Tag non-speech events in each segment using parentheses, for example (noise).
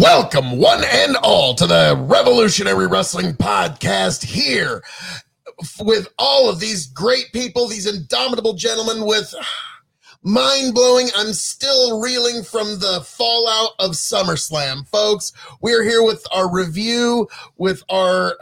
Welcome, one and all, to the Revolutionary Wrestling Podcast here with all of these great people, these indomitable gentlemen with mind blowing. I'm still reeling from the fallout of SummerSlam, folks. We're here with our review, with our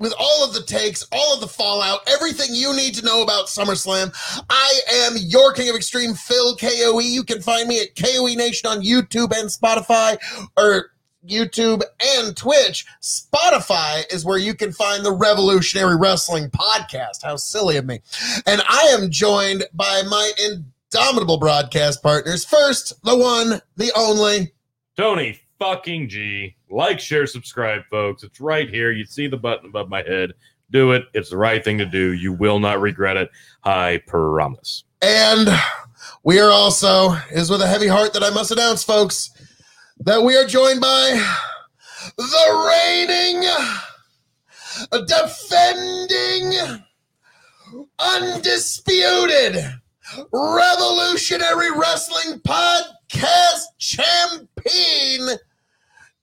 with all of the takes, all of the fallout, everything you need to know about SummerSlam. I am your King of Extreme, Phil KOE. You can find me at KOE Nation on YouTube and Spotify, or YouTube and Twitch. Spotify is where you can find the Revolutionary Wrestling Podcast. How silly of me. And I am joined by my indomitable broadcast partners. First, the one, the only. Tony fucking G. Like, share, subscribe, folks. It's right here. You see the button above my head. Do it. It's the right thing to do. You will not regret it. I promise. And we are also, is with a heavy heart that I must announce, folks, that we are joined by the reigning, defending, undisputed Revolutionary Wrestling Podcast champion,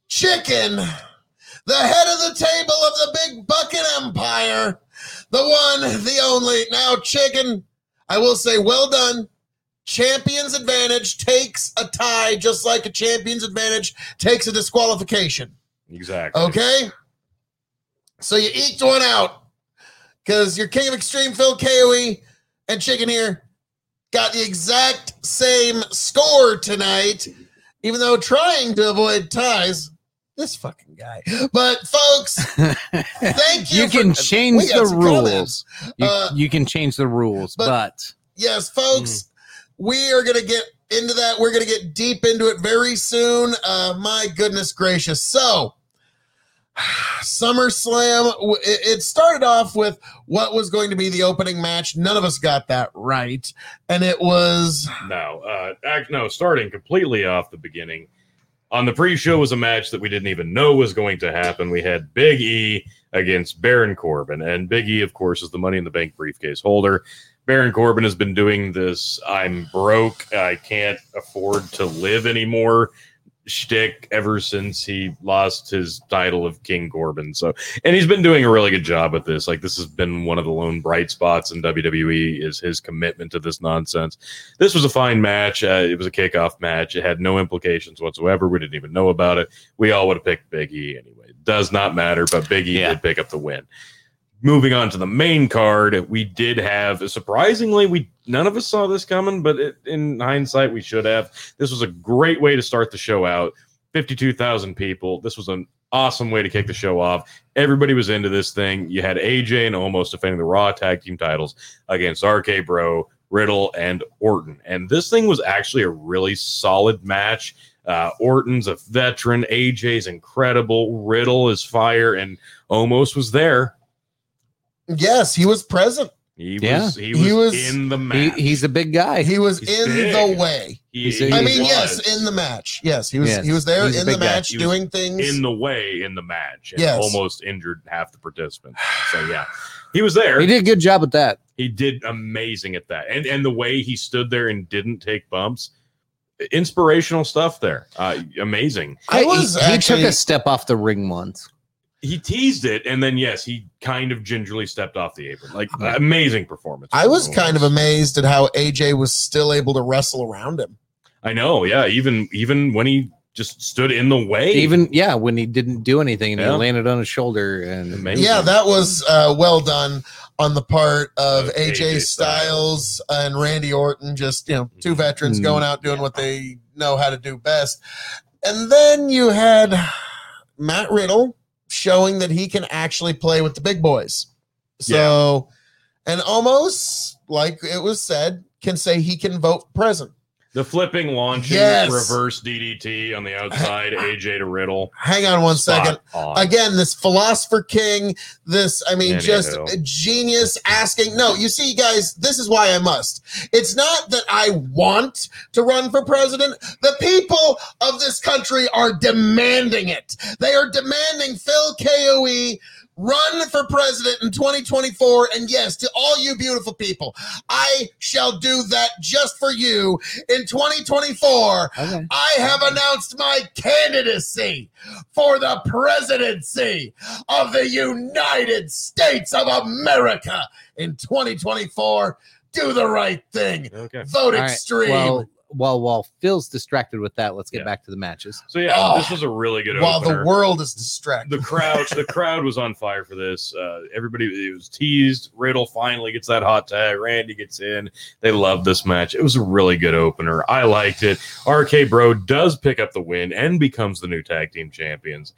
Chicken, the head of the table of the Big Bucket Empire, the one, the only. Now, Chicken, I will say, well done. Champion's advantage takes a tie, just like a champion's advantage takes a disqualification. Exactly. Okay? So you eked one out because your King of Extreme, Phil KOE, and Chicken here got the exact same score tonight, even though trying to avoid ties. This fucking guy. But folks, (laughs) thank you. you can for- change we the rules. You, Uh, you can change the rules, but- but, Yes, folks, we are going to get into that. We're going to get deep into it very soon. Uh, my goodness gracious. So, (sighs) SummerSlam, it it started off with what was going to be the opening match. None of us got that right. And it was, No, uh, act, no, starting completely off the beginning. On the pre-show was a match that we didn't even know was going to happen. We had Big E against Baron Corbin, and Big E, of course, is the Money in the Bank briefcase holder. Baron Corbin has been doing this "I'm broke, I can't afford to live anymore" shtick ever since he lost his title of King Corbin. So, and he's been doing a really good job with this. Like, this has been one of the lone bright spots in WWE is his commitment to this nonsense this was a fine match. Uh, it was a kickoff match. It had no implications whatsoever. We didn't even know about it. We all would have picked Big E anyway. Does not matter, but Big E Yeah. did pick up the win. Moving on to the main card, we did have surprisingly we none of us saw this coming, but it, in hindsight we should have. This was a great way to start the show out. Fifty-two thousand people. This was an awesome way to kick the show off. Everybody was into this thing. You had AJ and Omos defending the Raw tag team titles against RK Bro, Riddle, and Orton. And this thing was actually a really solid match. Uh, Orton's a veteran. AJ's incredible. Riddle is fire, and Omos was there. Yes, he was present. He Yeah. was he was, He was- in the he, match. he's a big guy. He was He's in big. the way. He- he's he I mean, was. yes, in the match. Yes, he was. Yes, he was there he's in the match He was doing things. in the way in the match and Yes. almost injured half the participants. So yeah, he was there. he did a good job at that. He did amazing at that, and and the way he stood there and didn't take bumps, inspirational stuff there. Uh, amazing. I was he, actually- took a step off the ring once. He teased it, and then yes, he kind of gingerly stepped off the apron. Like Yeah. amazing performance. I was kind of amazed at how AJ was still able to wrestle around him. I know, yeah. Even even when he just stood in the way, Even yeah, when he didn't do anything and Yeah. he landed on his shoulder and Amazing. Yeah, that was uh, well done on the part of Of AJ, AJ Styles and Randy Orton. Just you know, two veterans going out doing what they know how to do best. And then you had Matt Riddle showing that he can actually play with the big boys. So, and Omos like it was said, can say he can vote present. The flipping launching Yes. reverse DDT on the outside, AJ to Riddle. Hang on one Spot second. on. again this philosopher king this i mean just a genius asking no you see guys this is why i must it's not that i want to run for president the people of this country are demanding it they are demanding phil koe run for president in 2024. And yes, to all you beautiful people, I shall do that just for you in 2024. Okay. I have announced my candidacy for the presidency of the United States of America in 2024. Do the right thing. Okay. Vote All right, extreme. Well, while while Phil's distracted with that, let's get Yeah. back to the matches. So yeah, Oh. this was a really good while opener. the world is distracted. the crowd the (laughs) crowd was on fire for this uh everybody it was teased riddle finally gets that hot tag randy gets in they loved this match it was a really good opener i liked it rk bro does pick up the win and becomes the new tag team champions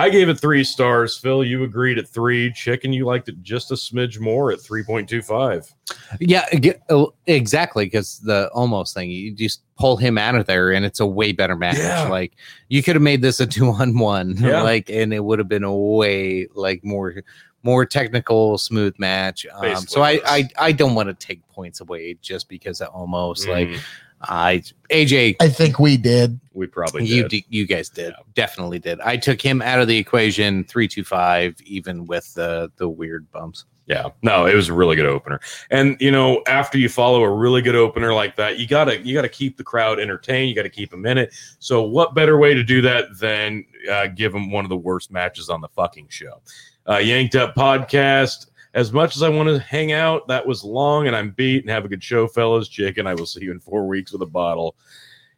i gave it three stars phil you agreed at three chicken you liked it just a smidge more at 3.25 Yeah, oh, exactly. Because the Omos thing, you just pull him out of there, and it's a way better match. Yeah. Like you could have made this a two on one, Yeah. like, and it would have been a way like more more technical, smooth match. Um, so I. I I don't want to take points away just because of Omos like Mm, I AJ. I think we did. we probably You did. d- you guys did Yeah. definitely did. I took him out of the equation three two five, even with the the weird bumps. Yeah, no, it was a really good opener. And you know, after you follow a really good opener like that, you gotta you gotta keep the crowd entertained. You gotta keep them in it. So, what better way to do that than uh, give them one of the worst matches on the fucking show? Uh, Yanked Up podcast. As much as I want to hang out, that was long, and I'm beat. And have a good show, fellas. Chicken. I will see you in four weeks with a bottle.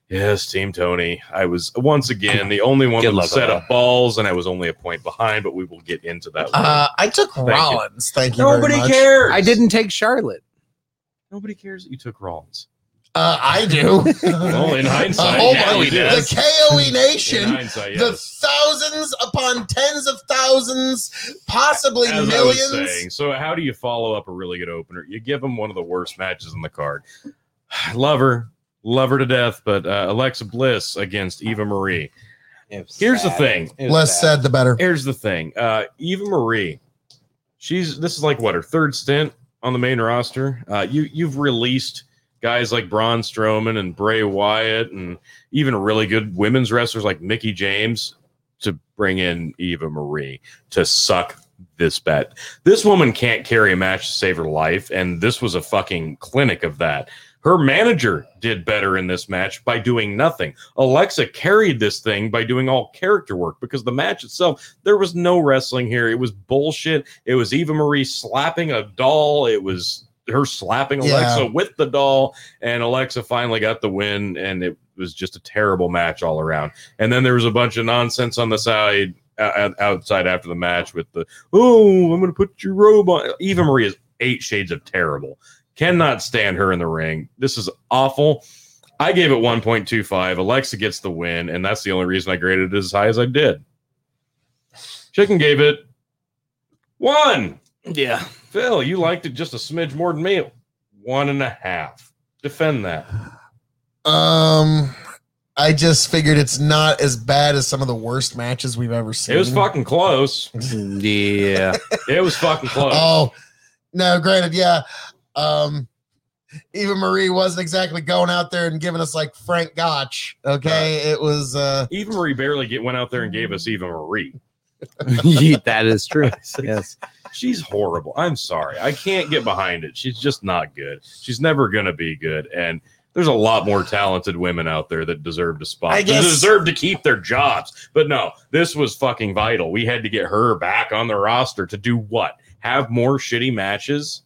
Yes, Team Tony. I was once again the only one Good with a set with of balls, and I was only a point behind. But we will get into that. Uh, I took you. Rollins. Thank you. very much. cares. I didn't take Charlotte. Nobody cares that you took Rollins. Uh, I do. (laughs) Well, in hindsight, Uh, (laughs) hold yeah, on. The KOE Nation, hindsight, the thousands upon tens of thousands, possibly As millions. saying, so how do you follow up a really good opener? You give them one of the worst matches in the card. (sighs) Love her, love her to death, but uh, Alexa Bliss against Eva Marie. Here's the thing. Less said, the better. Here's the thing. Uh, Eva Marie, she's this is like what her third stint on the main roster. Uh, you you've released guys like Braun Strowman and Bray Wyatt, and even really good women's wrestlers like Mickie James to bring in Eva Marie to suck this bet. This woman can't carry a match to save her life, and this was a fucking clinic of that. Her manager did better in this match by doing nothing. Alexa carried this thing by doing all character work because the match itself, there was no wrestling here. It was bullshit. It was Eva Marie slapping a doll. It was her slapping Yeah. Alexa with the doll, and Alexa finally got the win, and it was just a terrible match all around. And then there was a bunch of nonsense on the side uh, outside after the match with the oh, I'm going to put your robe on. Eva Marie is eight shades of terrible. Cannot stand her in the ring. This is awful. I gave it 1.25. Alexa gets the win, and that's the only reason I graded it as high as I did. Chicken gave it one. Yeah. Phil, you liked it just a smidge more than me. One and a half. Defend that. Um, I just figured it's not as bad as some of the worst matches we've ever seen. It was fucking close. (laughs) Yeah. It was fucking close. Oh no, granted, yeah. Um, Eva Marie wasn't exactly going out there and giving us like Frank Gotch. Okay, it was. uh Eva Marie barely get, went out there and gave us Eva Marie. (laughs) that is true. (laughs) Yes. She's horrible. I'm sorry. I can't get behind it. She's just not good. She's never going to be good. And there's a lot more talented women out there that deserve to spot. I They guess- deserve to keep their jobs. But no, this was fucking vital. We had to get her back on the roster to do what? Have more shitty matches?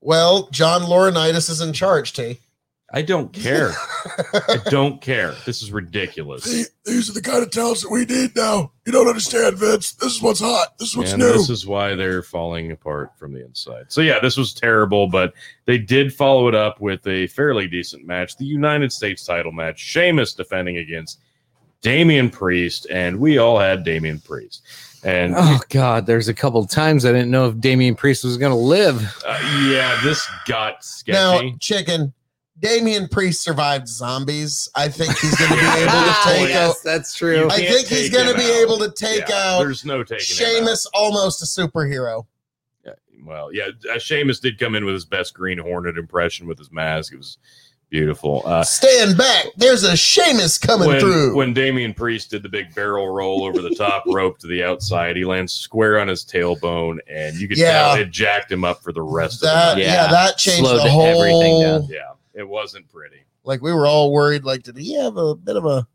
Well, John Laurinaitis is in charge. T. I don't care. I (laughs) don't care. This is ridiculous. these are the kind of talents that we need now. You don't understand, Vince. This is what's hot. This is what's and this is why they're falling apart from the inside. So yeah, this was terrible, but they did follow it up with a fairly decent match, the United States title match. Sheamus defending against Damian Priest, and we all had Damian Priest. And Oh God, there's a couple times I didn't know if Damian Priest was gonna live. uh, yeah, this got now, chicken. Damian Priest survived zombies. I think he's going to be able to (laughs) take out. that's You I think he's going to be out. able to take Yeah, out There's no taking him. Sheamus, almost a superhero. Yeah, well, yeah, uh, Sheamus did come in with his best Green Hornet impression with his mask. It was Beautiful. Uh, Stand back. There's a Sheamus coming when, through. when Damian Priest did the big barrel roll over the top (laughs) rope to the outside, he lands square on his tailbone, and you could Yeah. tell it jacked him up for the rest that of the yeah. Yeah. that changed Slowed the whole everything down. Yeah, it wasn't pretty. like we were all worried like did he have a bit of a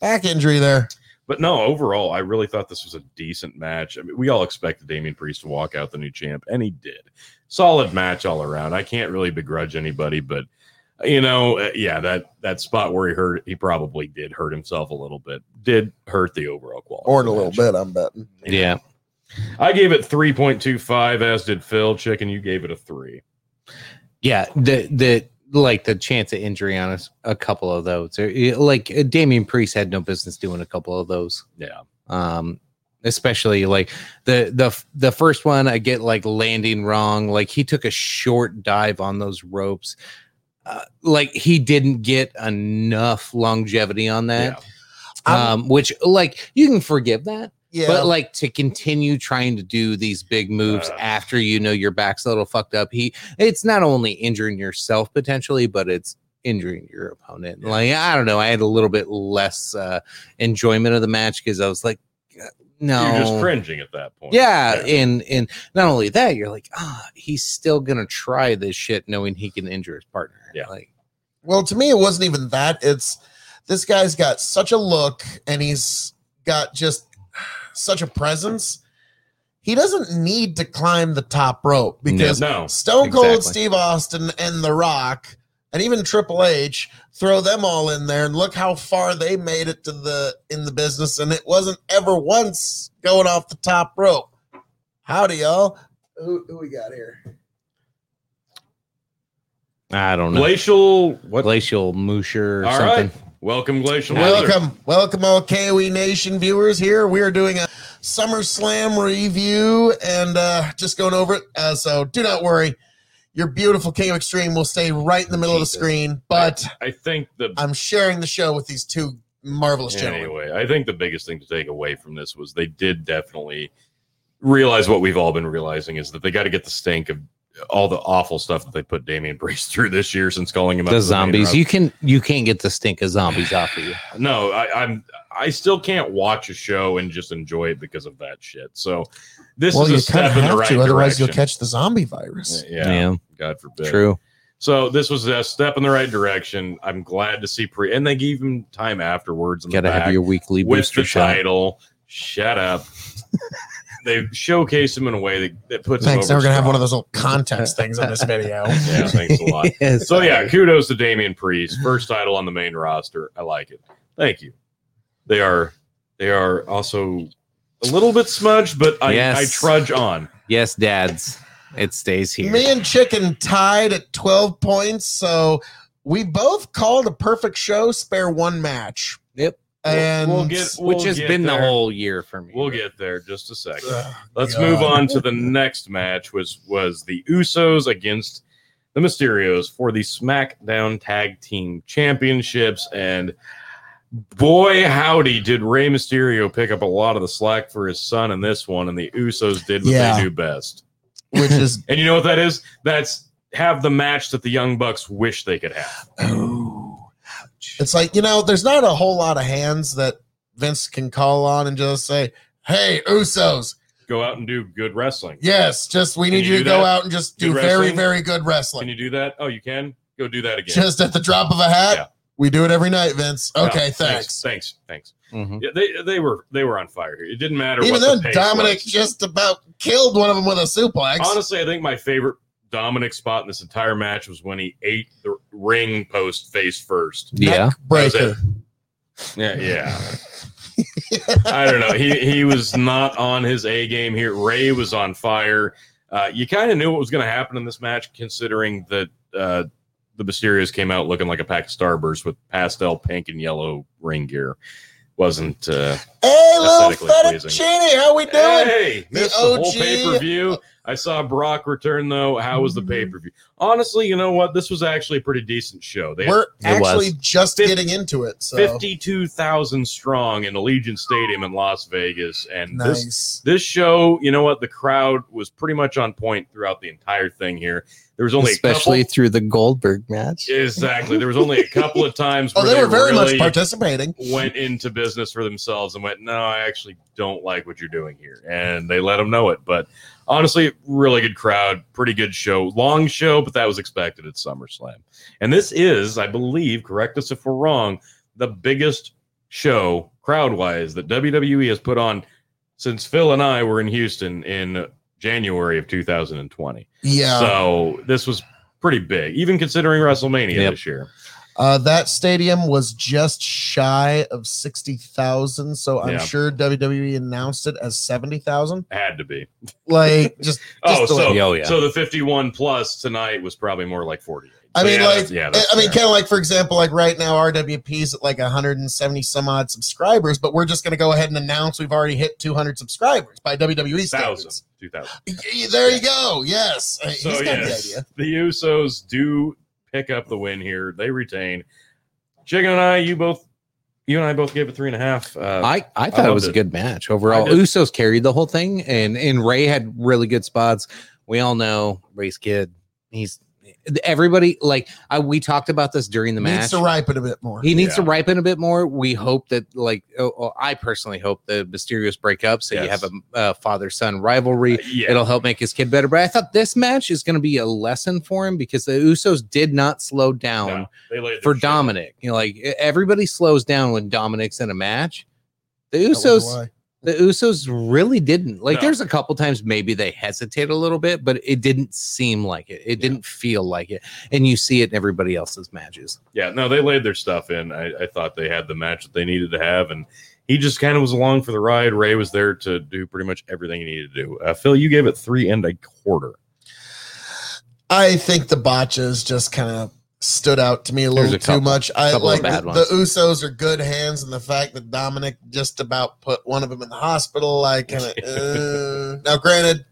back injury there But no, overall, I really thought this was a decent match. I mean, we all expected Damian Priest to walk out the new champ, and he did. Solid match all around. I can't really begrudge anybody, but you know, uh, yeah, that that spot where he hurt, he probably did hurt himself a little bit. Did hurt the overall quality. or of a little bit i'm betting Yeah. I gave it three point two five, as did Phil. Chicken, you gave it a three. Yeah. The the like the chance of injury on us, a couple of those. Or, Like uh, Damian Priest had no business doing a couple of those. Yeah, um especially like the the the first one i get like landing wrong. Like he took a short dive on those ropes. Uh, like he didn't get enough longevity on that. I'm- um which like you can forgive that yeah but like to continue trying to do these big moves Uh. after you know your back's a little fucked up he it's not only injuring yourself potentially but it's injuring your opponent like i don't know i had a little bit less uh enjoyment of the match because i was like no You're just cringing at that point. yeah, and and not only that you're like ah he's still gonna try this shit knowing he can injure his partner Yeah. like well to me it wasn't even that it's this guy's got such a look and he's got just such a presence he doesn't need to climb the top rope because No. Stone Cold Exactly. Steve Austin and The Rock and even Triple H throw them all in there and look how far they made it to the in the business and it wasn't ever once going off the top rope. Howdy y'all. Who, who we got here? i don't know Glacial. What? glacial musher or All something right. Welcome, Glacial. Welcome, welcome all KOE Nation viewers here. We are doing a SummerSlam review and uh just going over it. Uh, so do not worry. Your beautiful King of Extreme will stay right in the middle Jesus. of the screen, but I think the I'm sharing the show with these two marvelous gentlemen. Anyway, I think the biggest thing to take away from this was they did definitely realize what we've all been realizing is that they got to get the stink of all the awful stuff that they put Damian Priest (laughs) through this year since calling him up the to zombies roster. you can you can't get the stink of zombies off of you no, I, I'm I still can't watch a show and just enjoy it because of that shit. So this Well, is you a kind of step in the have right to, otherwise direction. you'll catch the zombie virus. yeah, God forbid. true So this was a step in the right direction. I'm glad to see pre, and they gave him time afterwards. In gotta the have your weekly with booster the shot title. Shut up. (laughs) they showcase him in a way that, that puts Thanks. him Now over we're gonna have one of those little context things on this (laughs) video. Yeah, thanks a lot. (laughs) Yes. So yeah, kudos to Damian Priest, first title on the main roster. I like it. Thank you. They are they are also a little bit smudged, but I, Yes. I trudge on. yes dads it stays here Me and Chicken tied at 12 points, so we both called a perfect show, spare one match. Yep. And we'll get which we'll has get been the whole year for me We'll get there just a second. Ugh, Let's God. move on to the next match. Was was the Usos against the Mysterios for the SmackDown Tag Team Championships, and boy howdy did Rey Mysterio pick up a lot of the slack for his son in this one, and the Usos did what Yeah. they do best. which is (laughs) And you know what that is? That's have the match that the Young Bucks wish they could have. oh, it's like you know, there's not a whole lot of hands that Vince can call on and just say, "Hey, Usos, Go out and do good wrestling. yes, just we Can need you you to go that? out and just do Good very, wrestling? very good wrestling. Can you do that? Oh, you can. Go do that again. Just at the drop of a hat. Yeah. We do it every night, Vince. No, Okay, thanks. Thanks. Thanks. Mhm. Yeah, they they were they were on fire here. It didn't matter. Even what then, the Dominic was. just about killed one of them with a suplex. Honestly, I think my favorite Dominic spot in this entire match was when he ate the ring post face first. yeah breaker. Yeah, yeah. I don't know. He he was not on his A game here. Rey was on fire. Uh, you kind of knew what was going to happen in this match, considering that uh, the Mysterios came out looking like a pack of Starbursts with pastel pink and yellow ring gear. Wasn't uh, Hey, little Aesthetically pleasing. fettuccine, how we doing? Hey, The missed the, whole OG pay per view. I saw Brock return though. How was the Mm-hmm. pay per view? Honestly, you know what? This was actually a pretty decent show. They had We're actually just Fif- getting into it. So fifty-two thousand strong in Allegiant Stadium in Las Vegas, and this nice. this show, you know what? The crowd was pretty much on point throughout the entire thing here. There was only especially a couple, through the Goldberg match. exactly. There was only a (laughs) couple of times Oh, where they were very really much participating. went into business for themselves and went, "No, I actually don't like what you're doing here," and they let them know it. But honestly, really good crowd, pretty good show, long show, but that was expected at SummerSlam. And this is, I believe, correct us if we're wrong, the biggest show crowd wise that WWE has put on since Phil and I were in Houston in January of 2020. Yeah. So this was pretty big, even considering WrestleMania Yep. this year. Uh, that stadium was just shy of 60,000. So I'm Yeah. sure WWE announced it as 70,000. Had to be. Like, just, (laughs) Oh, Just the so Oh, yeah. so the 51 plus tonight was probably more like 48. I So mean, yeah, like, that's- yeah, I that's I mean, kind of like, for example, like right now, RWP's at like 170 some odd subscribers, but we're just going to go ahead and announce we've already hit 200 subscribers by WWE thousand, standards. 2000. Y- There you go. Yes. So He's got yes, the idea. the Usos do pick up the win here. They retain. Chicken and I, you both, you and I both gave it three and a half. Uh, I, I thought it loved was a good match overall. Usos carried the whole thing, and and Rey had really good spots. We all know Rey's kid. He's everybody like I, we talked about this during the match. He needs to ripen a bit more. He needs to ripen a bit more. We hope that, like, oh, oh, I personally hope the Mysterios break up, so you have a uh, father son rivalry. uh, yeah, It'll help make his kid better. But I thought this match is going to be a lesson for him because the Usos did not slow down no, they laid for shit. Dominic. You know, like everybody slows down when Dominic's in a match. The Usos, why. The Usos really didn't. Like, No. there's a couple times maybe they hesitate a little bit, but it didn't seem like it. It didn't feel like it, and you see it in everybody else's matches. Yeah, no, they laid their stuff in. I, I thought they had the match that they needed to have, and he just kind of was along for the ride. Rey was there to do pretty much everything he needed to do. Uh, Phil, you gave it three and a quarter. I think the botches just kind of stood out to me a little a too couple- much. I like the, the Usos are good hands, and the fact that Dominic just about put one of them in the hospital, I kind of. (laughs) uh, now, granted,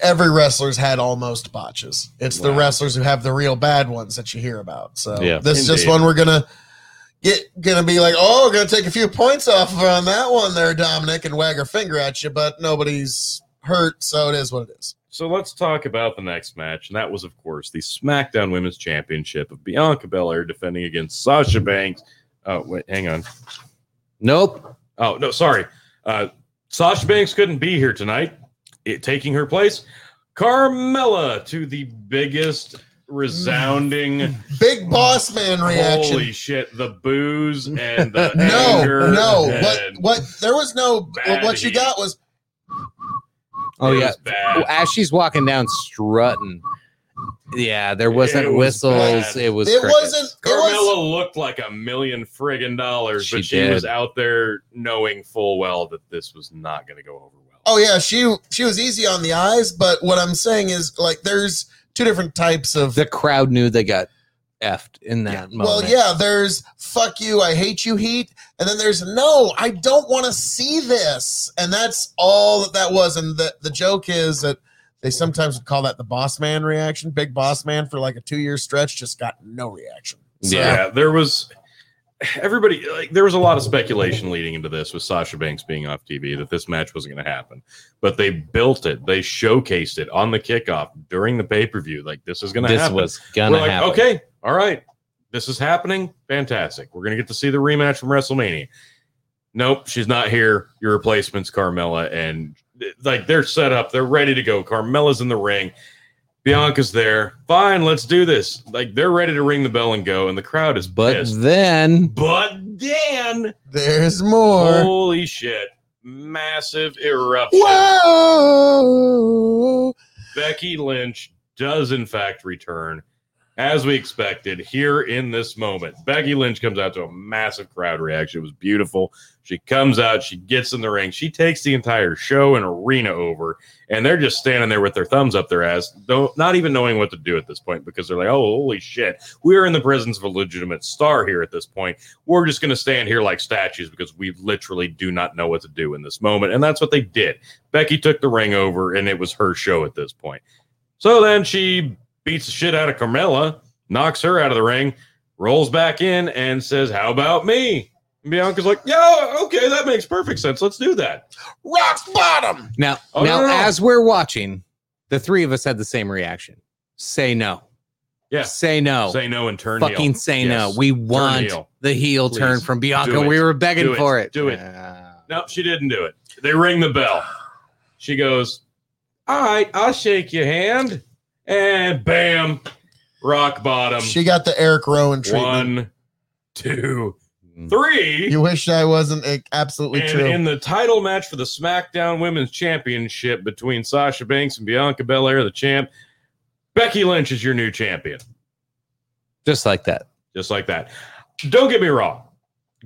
every wrestler's had almost botches. It's the wrestlers who have the real bad ones that you hear about. So Yeah. this is just one we're gonna. Get gonna be like, oh, we're gonna take a few points off on that one there, Dominic, and wag our finger at you, but nobody's hurt, so it is what it is. So let's talk about the next match, and that was, of course, the SmackDown Women's Championship of Bianca Belair defending against Sasha Banks. Oh, wait, hang on. Nope. Oh no, sorry. Uh, Sasha Banks couldn't be here tonight. It, taking her place, Carmella to the biggest resounding (laughs) Big boss man reaction. holy shit, the booze and the (laughs) no, anger no. and What? What? There was no. What you got was Oh it yeah. was bad. As she's walking down strutting. Yeah, there wasn't It was whistles. bad. It was. it crickets. wasn't. It Carmella was. looked like a million friggin' dollars, She but she was out there knowing full well that this was not going to go over well. Oh yeah, she she was easy on the eyes, but what I'm saying is like there's two different types of. The crowd knew they got effed in that moment. well, yeah, there's fuck you, I hate you heat, and then there's no, I don't want to see this, and that's all that that was. And the the joke is that they sometimes would call that the boss man reaction. Big boss man for like a two year stretch just got no reaction. So, Yeah, there was everybody like there was a lot of speculation leading into this with Sasha Banks being off TV that this match wasn't going to happen. But they built it, they showcased it on the kickoff during the pay per view. Like this is going to happen. this was gonna We're like, happen. okay, all right, this is happening. Fantastic. We're going to get to see the rematch from WrestleMania. Nope, she's not here. Your replacement's Carmella, and like they're set up, they're ready to go. Carmella's in the ring. Bianca's there. Fine, let's do this. Like they're ready to ring the bell and go, and the crowd is But pissed. then But then, There's more. holy shit, massive eruption. Whoa! Becky Lynch does in fact return. As we expected, here in this moment, Becky Lynch comes out to a massive crowd reaction. It was beautiful. She comes out, she gets in the ring, she takes the entire show and arena over, and they're just standing there with their thumbs up their ass, don't, not even knowing what to do at this point because they're like, oh, holy shit, we're in the presence of a legitimate star here at this point. We're just going to stand here like statues because we literally do not know what to do in this moment. And that's what they did. Becky took the ring over, and it was her show at this point. So then she beats the shit out of Carmella, knocks her out of the ring, rolls back in, and says, How about me? And Bianca's like, Yeah, okay, that makes perfect sense. Let's do that. Rock bottom. Now, Oh, now no, no, no. as we're watching, the three of us had the same reaction. Say no. Yeah. Say no. Say no and turn Fucking heel. say Yes. no. We want heel. the heel Please. turn from Bianca. We were begging Do it. for it. Do it. Uh, No, she didn't do it. They ring the bell. She goes, All right, I'll shake your hand. And bam, rock bottom. She got the Erick Rowan treatment. One, two, mm. three. You wish I wasn't absolutely and true. in the title match for the SmackDown Women's Championship between Sasha Banks and Bianca Belair, the champ, Becky Lynch is your new champion. just like that. Just like that. Don't get me wrong.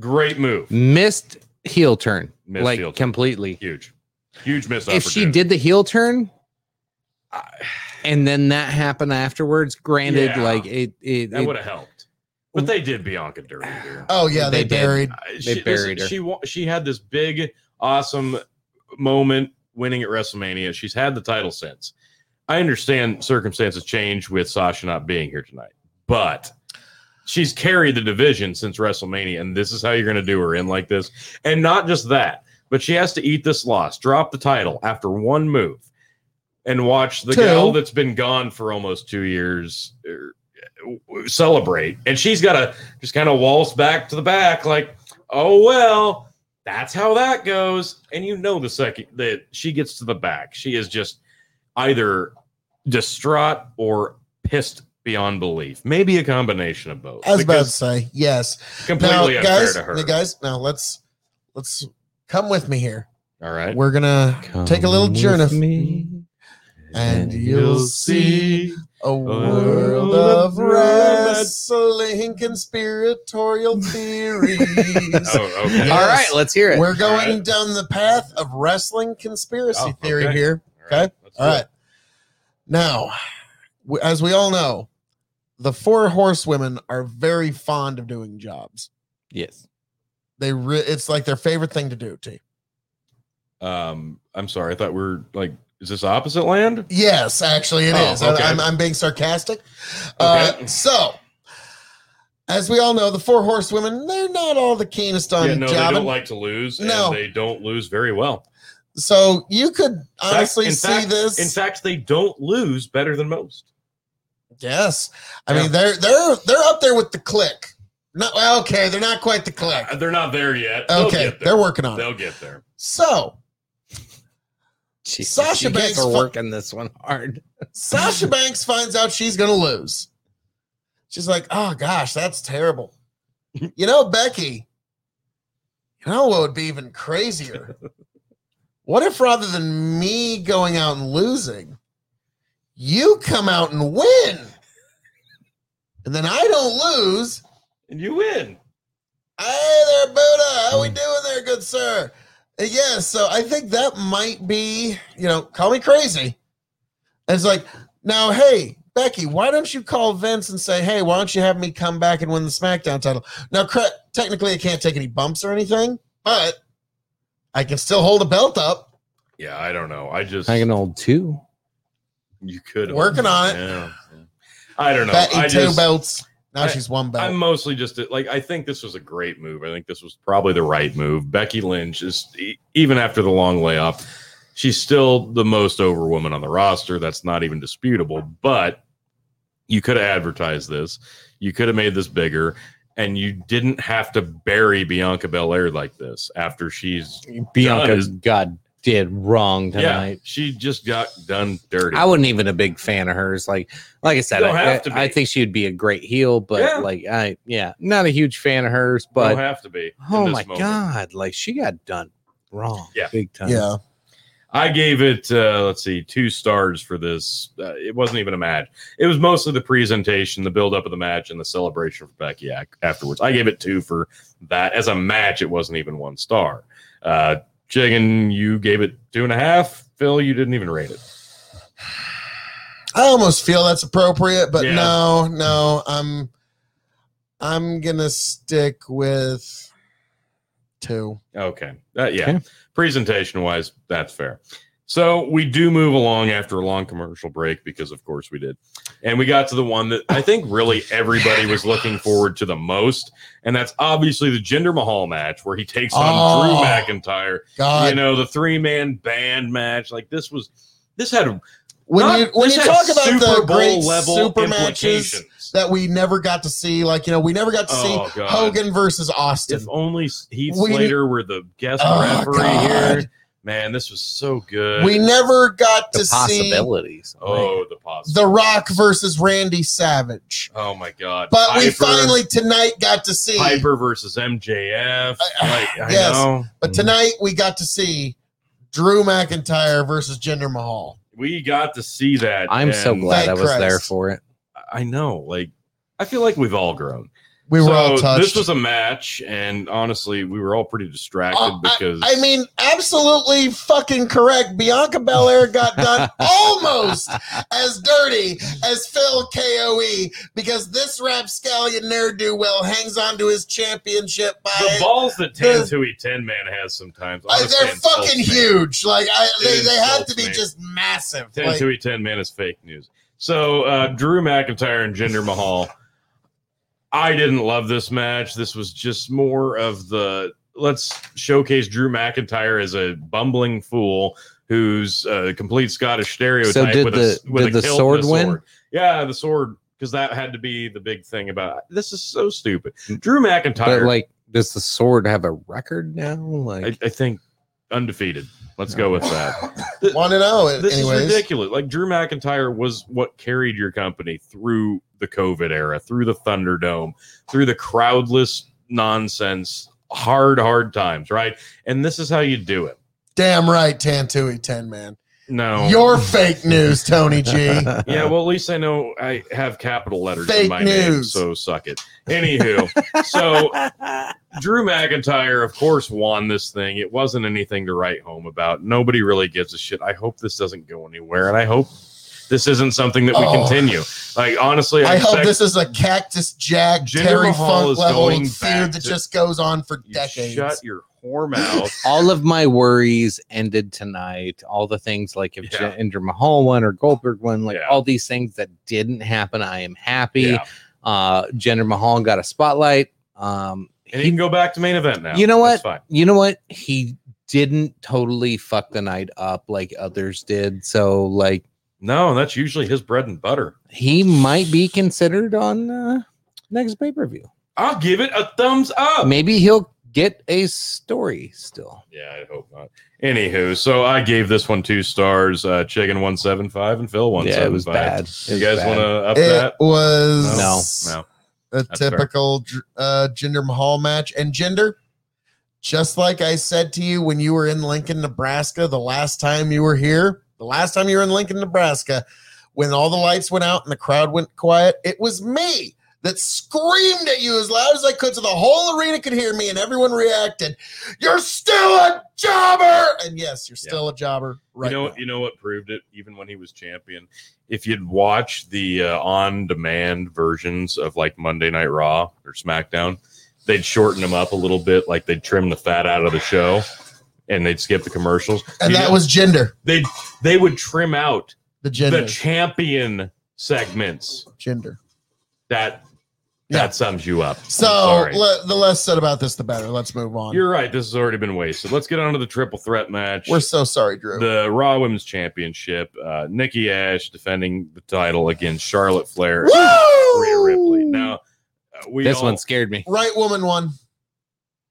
Great move. Missed heel turn. Missed like heel turn. completely. Huge. Huge miss If she did the heel turn and then that happened afterwards, granted, Yeah. like it, it, that would have helped. But they did Bianca dirty here. oh yeah, they, They buried. Uh, They she, buried her. She she had this big, awesome moment winning at WrestleMania. She's had the title since. I understand circumstances change with Sasha not being here tonight, but she's carried the division since WrestleMania, and this is how you're going to do her in like this. And not just that, but she has to eat this loss, drop the title after one move, and watch the Two. gal that's been gone for almost two years er, celebrate. And she's got to just kind of waltz back to the back, like, oh, well, that's how that goes. And you know, the second that she gets to the back, she is just either distraught or pissed beyond belief. Maybe a combination of both. I was about to say yes. Now, completely unfair guys, to her. hey, guys, now let's let's come with me here. All right. We're gonna take a little Come journey, with and you'll see a world of wrestling conspiratorial (laughs) theories. Oh, okay. Yes. All right, let's hear it. We're going All right. down the path of wrestling conspiracy Oh, theory okay. here. All right. Okay. Let's do All it. Now, as we all know, the four horsewomen are very fond of doing jobs. yes. They re- it's like their favorite thing to do. T. Um, I'm sorry. I thought we are like, is this opposite land? Yes, actually, it Oh, is. Okay. I'm, I'm being sarcastic. Uh, Okay. so, as we all know, the four horsewomen, they're not all the keenest on yeah, no, they don't like to lose, No. and they don't lose very well. so, you could In fact- honestly see fact- this. In fact, they don't lose better than most. yes. I Yeah. mean, they're they're they're up there with the Kliq. Not well, okay, they're not quite the Kliq. Uh, They're not there yet. They'll Okay, there. they're working on it. They'll get there. So, Jesus, Sasha you Banks are working this one hard. Sasha (laughs) Banks finds out she's going to lose. She's like, oh gosh, that's terrible. You know, Becky, you know what would be even crazier? (laughs) What if rather than me going out and losing, you come out and win? And then I don't lose. And you win. Hey there, Buddha. How we doing there, good sir? Yeah, so I think that might be, you know, call me crazy. And It's like, now, hey, Becky, why don't you call Vince and say, hey, why don't you have me come back and win the SmackDown title? Now, cre- technically, I can't take any bumps or anything, but I can still hold a belt up. Yeah, I don't know. I just I can hold two. you could Working on it. Yeah. yeah. I don't know. Betty, I two just, belts. Now I- she's one belt. I'm mostly just like I think this was a great move. I think this was probably the right move. Becky Lynch is even after the long layoff, she's still the most over woman on the roster. That's not even disputable. But you could have advertised this. You could have made this bigger, and you didn't have to bury Bianca Belair like this after she's Bianca is- got did wrong yeah tonight. she just got done dirty. I wasn't even a big fan of hers. Like, like I said, You don't I, I think she'd be a great heel, but Yeah. like, I yeah, not a huge fan of hers. don't But have to be. oh my moment. god, like she got done wrong, Yeah. big time. yeah. I gave it, uh, let's see, two stars for this. Uh, it wasn't even a match. It was mostly the presentation, the build up of the match, and the celebration for Becky ac- afterwards. I gave it two for that. As a match, it wasn't even one star. Uh, Chicken, you gave it two and a half. Phil, you didn't even rate it. I almost feel that's appropriate, but Yeah. no, no, I'm I'm gonna stick with two. Okay. Uh, yeah. Okay. Presentation wise, that's fair. So we do move along after a long commercial break because, of course, we did. And we got to the one that I think really everybody was looking forward to the most. And that's obviously the Jinder Mahal match where he takes on Oh. Drew McIntyre. God, you know, the three man band match. Like this was, this had, when not- you when you talk about Super the Bowl great level super matches that we never got to see, like you know, we never got to Oh, see God. Hogan versus Austin. If only Heath We- Slater were the guest Oh, referee God. here. Man, this was so good. we never got The to see possibilities. Oh, the possible. The Rock versus Randy Savage. Oh my God! But we finally tonight got to see. Piper versus MJF. Uh, Like, I yes. know But tonight we got to see Drew McIntyre versus Jinder Mahal. we got to see that. I'm so glad I was there for it. I know. Like, I feel like we've all grown. We were so all touched. This was a match, and honestly, we were all pretty distracted Uh, because I, mean, absolutely fucking correct. Bianca Belair got done (laughs) almost as dirty as Phil KOE because this rapscallion ne'er do well hangs on to his championship by the balls that the- Tantui Ten Man has sometimes. Uh, they're fucking me. huge. Like I, they, they have to be me. just massive. Like, Tantui Ten Man is fake news. So uh, Drew McIntyre and Jinder Mahal. I didn't love this match. This was just more of the let's showcase Drew McIntyre as a bumbling fool who's a complete Scottish stereotype So did with, the- a, with did a the kilt sword win? Yeah, the sword because that had to be the big thing about this. Is so stupid. Mm. Drew McIntyre, But like, does the sword have a record now? Like, I, I think undefeated. Let's go with that. Want to know This anyways? is ridiculous. Like Drew McIntyre was what carried your company through the COVID era, through the Thunderdome, through the crowdless nonsense, hard, hard times, right? And this is how you do it. Damn right, Tantui Ten Man. No. You're fake news, Tony G. (laughs) yeah, well, at least I know I have capital letters in Fake my name, news. so suck it. Anywho, so (laughs) Drew McIntyre, of course, won this thing. It wasn't anything to write home about. Nobody really gives a shit. I hope this doesn't go anywhere, and I hope this isn't something that we Oh. continue. Like honestly, I, I hope this is a Cactus Jack Jinder Terry Mahal Funk level feud that to- just goes on for decades. shut your whore mouth. (laughs) all of my worries ended tonight. All the things like if Yeah. Jinder Mahal won or Goldberg won, like Yeah. all these things that didn't happen, I am happy. Yeah. Uh, Jinder Mahal got a spotlight. Um, And he- he can go back to main event now. You know what? you know what? He didn't totally fuck the night up like others did. So like No, that's usually his bread and butter. he might be considered on uh, next pay per view. I'll give it a thumbs up. Maybe he'll get a story still. Yeah, I hope not. Anywho, so I gave this one two stars. Uh, Chicken one seven five and Phil one yeah, it was bad. It You was guys want to up It that? was No. no. a That's typical Dr- uh, Jinder Mahal match. And Jinder. just like I said to you when you were in Lincoln, Nebraska, the last time you were here, the last time you were in Lincoln, Nebraska, when all the lights went out and the crowd went quiet, it was me that screamed at you as loud as I could so the whole arena could hear me and everyone reacted. You're still a jobber. And yes, you're still a jobber right you know, now. you know what proved it? Even when he was champion, if you'd watch the uh, on-demand versions of like Monday Night Raw or SmackDown, they'd shorten them up a little bit, like they'd trim the fat out of the show, and they'd skip the commercials. and You that know, was Jinder. they they would trim out The the champion segments. Jinder. That Yeah. that sums you up. So le- the less said about this, the better. Let's move on. you're right. This has already been wasted. Let's get on to the triple threat match. We're so sorry, Drew. the Raw Women's Championship. Uh, Nikki Ash defending the title against Charlotte Flair, Woo! Rhea Ripley. Now uh, we this all, one scared me. right woman won.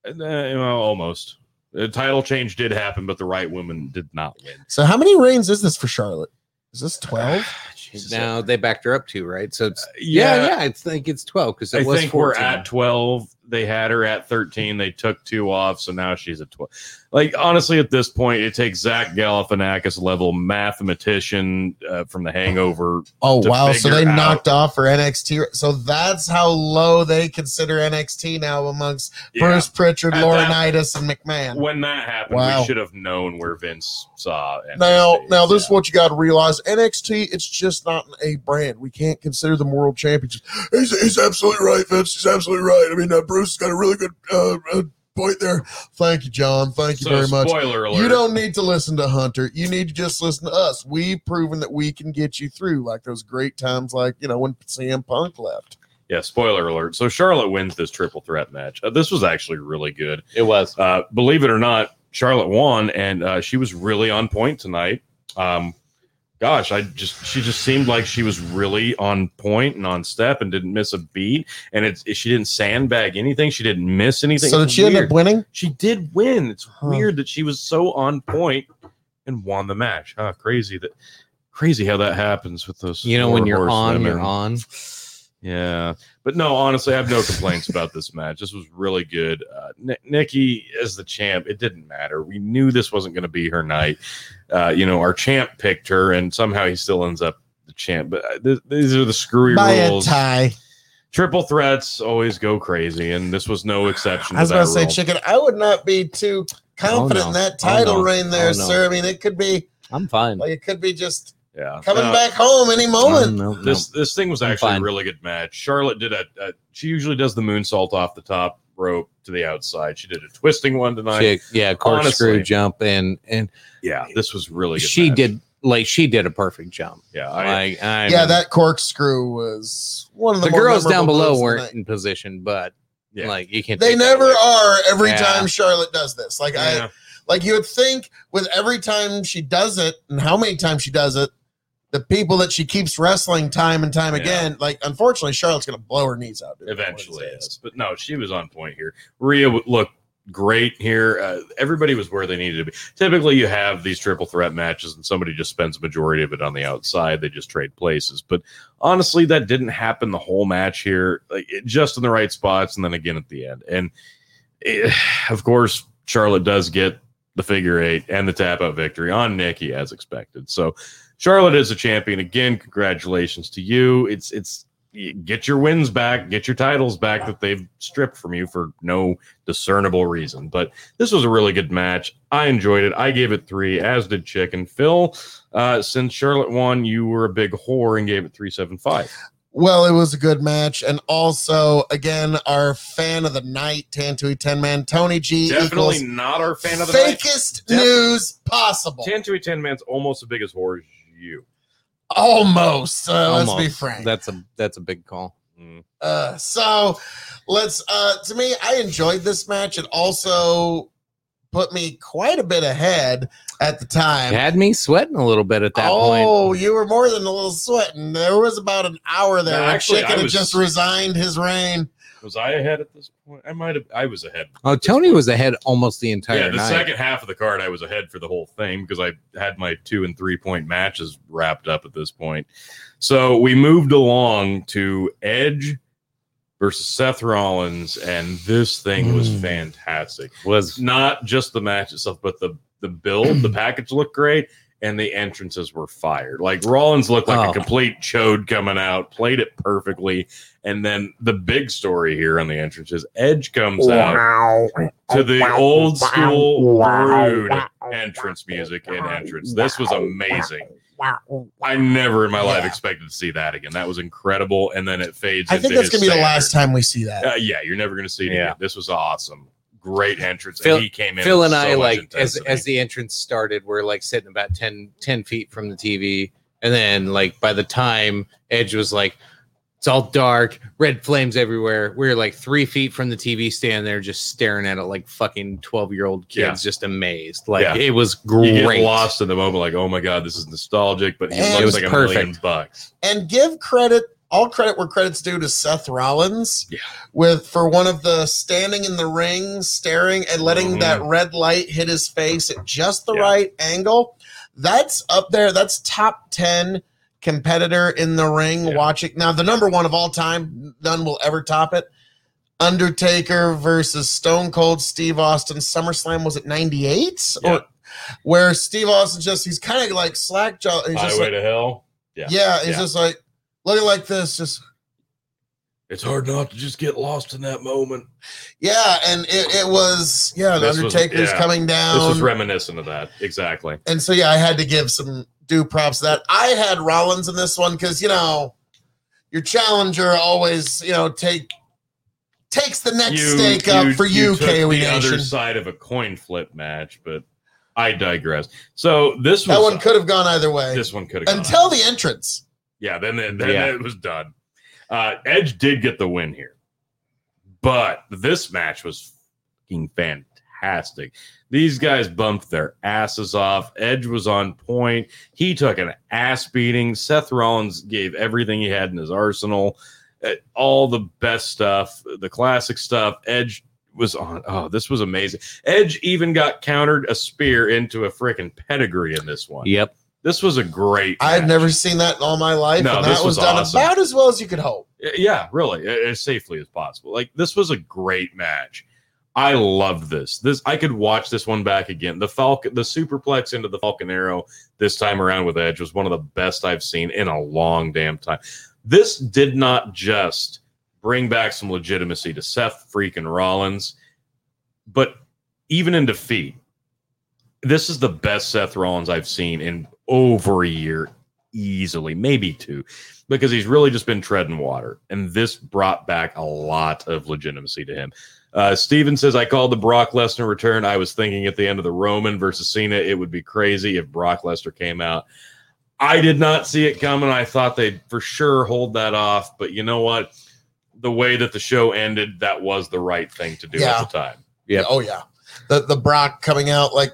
uh, well, almost. The title change did happen, but the right woman did not win. So how many reigns is this for Charlotte? Is this twelve? (sighs) Jesus. Now they backed her up too, right? So it's Uh, yeah, yeah, yeah. I think it's twelve because it I was think 14. we're at 12. They had her at 13. They took two off, so now she's at 12. Like honestly, at this point, it takes Zach Galifianakis level mathematician uh, from The Hangover. Oh wow! So they out- knocked off for NXT. So that's how low they consider NXT now amongst Yeah. Bruce Pritchard, At that- Laurinaitis, and McMahon. When that happened, Wow. we should have known where Vince saw. NXT. Now, now this is what you got to realize: NXT, it's just not a brand. We can't consider them world champions. He's, he's absolutely right, Vince. He's absolutely right. I mean, uh, Bruce got a really good uh, uh, point there. Thank you, John. Thank you So, very much. Spoiler alert. You don't need to listen to Hunter. You need to just listen to us. We've proven that we can get you through, like those great times, like you know when CM Punk left. Yeah, spoiler alert. So Charlotte wins this triple threat match. Uh, this was actually really good. It was. Uh, believe it or not, Charlotte won, and uh, she was really on point tonight. Um, gosh, I just she just seemed like she was really on point and on step and didn't miss a beat. And it's she didn't sandbag anything. She didn't miss anything. So did It's she end up winning? She did win. It's Huh. weird that she was so on point and won the match. Huh, crazy that crazy how that happens with those. You know, when you're on, horsewomen. you're on. Yeah, but no, honestly, I have no complaints about this match. This was really good. Uh, Ni- Nikki as the champ, it didn't matter. We knew this wasn't going to be her night. Uh, you know, our champ picked her, and somehow he still ends up the champ. But uh, th- these are the screwy By a rules. tie. Triple threats always go crazy, and this was no exception. I was to about to say, rule. chicken. I would not be too confident no. in that Oh, title no. reign there, Oh, no. sir. I mean, it could be I'm fine. like it could be just Yeah, coming No, back home any moment. No, no, no. This this thing was I'm actually fine. a really good match. Charlotte did a, a she usually does the moonsault off the top rope to the outside. She did a twisting one tonight. Chick, yeah, corkscrew jump, and and Yeah, this was really good. she match. did like she did a perfect jump. Yeah, I, Like I yeah, mean, that corkscrew was one of the, the more girls down below moves of the weren't night. in position, but yeah. like you can't. They never are every Yeah. time Charlotte does this. Like I like you would think with every time she does it and how many times she does it, the people that she keeps wrestling time and time Yeah. again, like unfortunately Charlotte's gonna blow her knees out. dude, eventually is. But no, she was on point here. Rhea looked great here. Uh, everybody was where they needed to be. Typically, you have these triple threat matches, and somebody just spends a majority of it on the outside. They just trade places. But honestly, that didn't happen the whole match here. Like it, just in the right spots, and then again at the end. And eh, (sighs) of course, Charlotte does get the figure eight and the tap out victory on Nikki as expected. So Charlotte is a champion again. Congratulations to you. It's it's get your wins back, get your titles back that they've stripped from you for no discernible reason. But this was a really good match. I enjoyed it. I gave it three, as did Chicken Phil. Uh, since Charlotte won, you were a big whore and gave it three seven five. Well, it was a good match, and also again, our fan of the night, Tantui Ten Man, Tony G, Definitely not our fan of the night. fakest Def- news possible. Ten to ten man's almost as big as whore as you. Almost. Uh, let's be frank. That's a that's a big call. Mm. Uh, so let's. Uh, to me, I enjoyed this match. It also put me quite a bit ahead at the time. It had me sweating a little bit at that oh, point. Oh, you were more than a little sweating. There was about an hour there No, actually, Chicken I had was- just resigned his reign. Was I ahead at this point? I might have. I was ahead. Oh, Tony was ahead almost the entire yeah, the night. second half of the card, I was ahead for the whole thing because I had my two and three point matches wrapped up at this point. So we moved along to Edge versus Seth Rollins, and this thing was Mm. fantastic. was Not just the match itself, but the the build, the (clears throat) package looked great, and the entrances were fired. Like Rollins looked like Oh. a complete chode coming out, played it perfectly, and then the big story here on the entrances, Edge comes out to the old school rude entrance music and entrance. This was amazing. I never in my life Yeah. expected to see that again. That was incredible. And then it fades. I think into that's gonna be the last time we see that. Uh, yeah, you're never going to see it Yeah. again. This was awesome. Great entrance. Phil- and he came in. Phil and I so much like as intensity. as the entrance started, we're like sitting about 10, 10 feet from the TV, and then like by the time Edge was like, it's all dark, red flames everywhere. We are like three feet from the TV stand there, just staring at it like fucking twelve year old kids, Yeah. just amazed. Like Yeah. it was you great. get lost in the moment, like, oh my god, this is nostalgic, but he And- It looks was like a million perfect. bucks. and give credit all credit where credit's due to Seth Rollins Yeah. with for one of the standing in the ring staring and letting Mhm. that red light hit his face at just the Yeah. right angle that's up there that's top 10 competitor in the ring Yeah. watching now the number one of all time none will ever top it Undertaker versus Stone Cold Steve Austin SummerSlam was it 98 Yeah. or where Steve Austin just he's kind of like slack jaw he's Highway like, to Hell. Yeah. yeah, he's Yeah. just like looking like this just It's hard not to just get lost in that moment. yeah and it, it was yeah the This was- Undertaker's yeah. coming down This was reminiscent of that. Exactly. and so yeah, I had to give some due props to that. I had Rollins in this one because you know your challenger always you know take takes the next stake up for you, took KOE the Nation. other side of a coin flip match, but I digress. So this was That one could have gone either way this one could have gone until the entrance. Yeah, then then, then Yeah. it was done. Uh, Edge did get the win here, but this match was fucking fantastic. These guys bumped their asses off. Edge was on point. He took an ass beating. Seth Rollins gave everything he had in his arsenal, Uh, all the best stuff, the classic stuff. Edge was on. Oh, this was amazing. Edge even got countered a spear into a freaking pedigree in this one. Yep. This was a great. I've match. never seen that in all my life, No, and this that was, was done awesome. about as well as you could hope. Yeah, really, as safely as possible. Like this was a great match. I love this. This I could watch this one back again. The Falcon, the superplex into the Falcon Arrow this time around with Edge was one of the best I've seen in a long damn time. This did not just bring back some legitimacy to Seth freaking Rollins, but even in defeat, this is the best Seth Rollins I've seen in over a year, easily, maybe two because he's really just been treading water. And this brought back a lot of legitimacy to him. Uh, Steven says, I called the Brock Lesnar return. I was thinking at the end of the Roman versus Cena, it would be crazy if Brock Lesnar came out. I did not see it coming. I thought they'd for sure hold that off. But you know what? The way that the show ended, that was the right thing to do Yeah. at the time. Yep. Oh yeah, the the Brock coming out like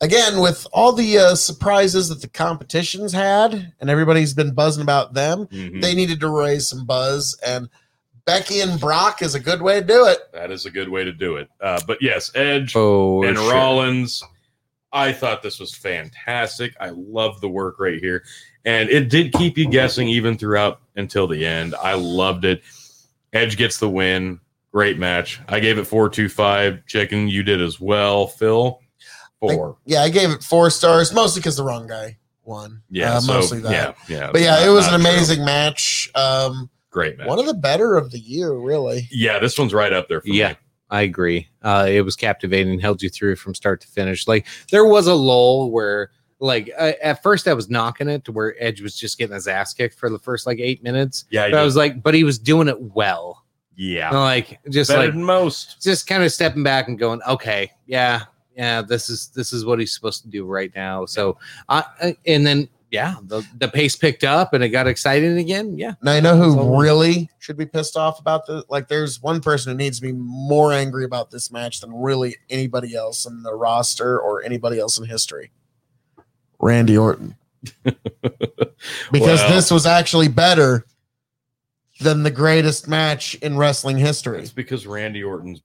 again with all the uh, surprises that the competitions had, and everybody's been buzzing about them. Mhm. They needed to raise some buzz, and Becky and Brock is a good way to do it. that is a good way to do it. Uh, but yes, Edge Oh, and sure. Rollins. I thought this was fantastic. I love the work right here. And it did keep you guessing even throughout until the end. I loved it. Edge gets the win. Great match. I gave it 425. Chicken, you did as well. Phil, four. Yeah, I gave it four stars, mostly because the wrong guy won. yeah, Uh, so, mostly that. yeah, yeah. But yeah, not- it was an not true. amazing match. Um, Great match. one of the better of the year, really. yeah, this one's right up there for Yeah. me. I agree. Uh, it was captivating, held you through from start to finish. Like there was a lull where, like, I, at first I was knocking it to where Edge was just getting his ass kicked for the first like eight minutes. Yeah, But I was like, but he was doing it well. yeah. Like just Better like than most. just kind of stepping back and going, okay, yeah, yeah, this is this is what he's supposed to do right now. So, I I- and then yeah, the the pace picked up and it got exciting again. Yeah, Now you know So- who really should be pissed off about this. Like, there's one person who needs to be more angry about this match than really anybody else in the roster or anybody else in history. Randy Orton, (laughs) because Well- this was actually better than the greatest match in wrestling history. It's because Randy Orton's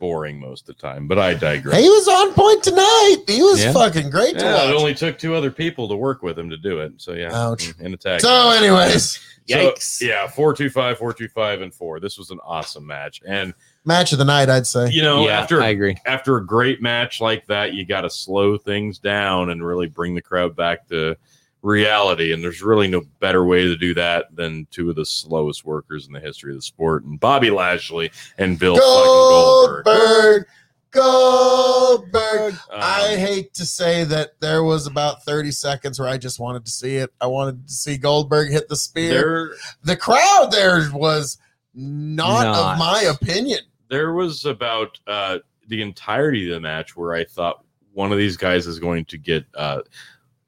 boring most of the time, but I digress. He was on point tonight. He was Yeah. fucking great to Yeah, it only took two other people to work with him to do it. So yeah, Ouch. Mm, in attack. So, anyways, So, Yikes. yeah, four two five, four two five, and four. This was an awesome match, and match of the night, I'd say. you know, yeah, after I agree. after a great match like that, you got to slow things down and really bring the crowd back to reality. And there's really no better way to do that than two of the slowest workers in the history of the sport, and Bobby Lashley and Bill Goldberg. Goldberg. Goldberg. Um, I hate to say that there was about 30 seconds where I just wanted to see it. I wanted to see Goldberg hit the spear. there, The crowd there was not, Not. of my opinion. there was about uh, the entirety of the match where I thought one of these guys is going to get uh,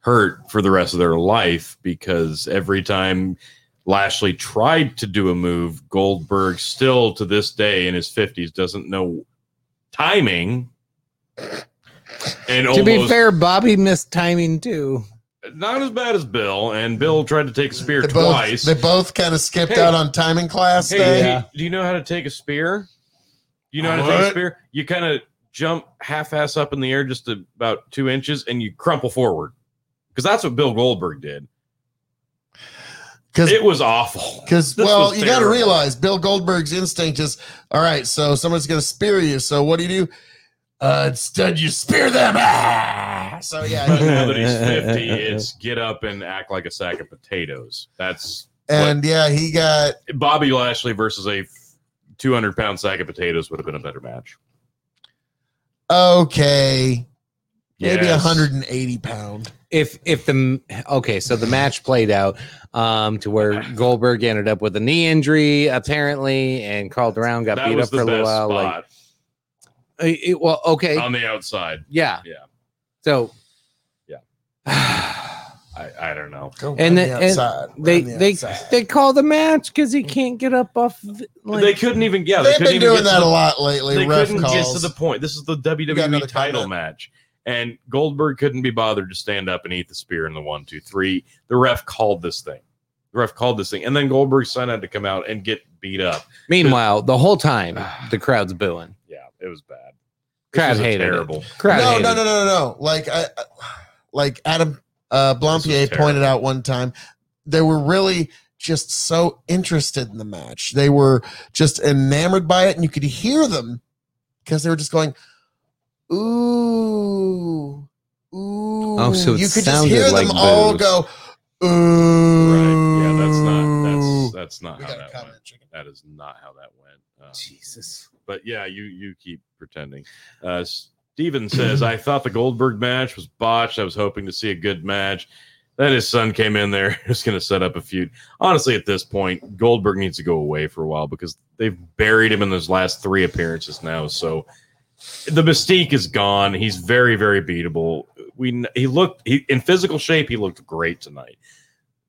hurt for the rest of their life because every time Lashley tried to do a move, Goldberg still to this day in his 50s doesn't know timing. And To be fair, Bobby missed timing too. not as bad as Bill, and Bill tried to take a spear They both, twice. they both kind of skipped Hey. out on timing class Hey, day. Yeah. do you know how to take a spear? Do you know how to take a spear? You kind of jump half ass up in the air just about two inches and you crumple forward. Because that's what Bill Goldberg did. because It was awful. Because well, you got to realize Bill Goldberg's instinct is all right. So someone's going to spear you. So what do you do? Uh, instead, you spear them. Ah! So yeah, now that he's (laughs) 50, it's get up and act like a sack of potatoes. That's and yeah, he got Bobby Lashley versus a 200 pound sack of potatoes would have been a better match. okay, maybe Yes. 180 pound. If if the okay, so the match played out um to where Goldberg ended up with a knee injury apparently, and Carl Brown got That beat up for a little while. spot Like, it- well, okay, on the outside. yeah, Yeah. So, Yeah. I, I don't know. Go And run the- the and they the they, outside. call the match because he can't get up off. of it, Like, they couldn't even. Yeah, they They've couldn't been doing that the- a lot lately. They Ref couldn't get to the point. This is the WWE title comment? match, and Goldberg couldn't be bothered to stand up and eat the spear in the one, two, three. The ref called this thing. The ref called this thing, and then Goldberg's son had to come out and get beat up. Meanwhile, the whole time (sighs) the crowd's booing. Yeah, it was bad. Crowd was a hated it. terrible. Crowd no, hated no, no, no, no, no. Like I, I- like Adam uh, Blampied terrible. pointed out one time, they were really just so interested in the match. They were just enamored by it, and you could hear them because they were just going, "Ooh, ooh." Oh, so it you could just sounded hear like them all boos. go, "Ooh." Right? Yeah, that's not. That's that's not We how that went. chicken. That is not how that went. Um, Jesus. but yeah, you you keep pretending. Uh, Steven says, "I thought the Goldberg match was botched. I was hoping to see a good match." Then his son came in there, who's going to set up a feud. Honestly, at this point, Goldberg needs to go away for a while because they've buried him in those last three appearances now. So the mystique is gone. He's very, very beatable. We he looked he, in physical shape. He looked great tonight.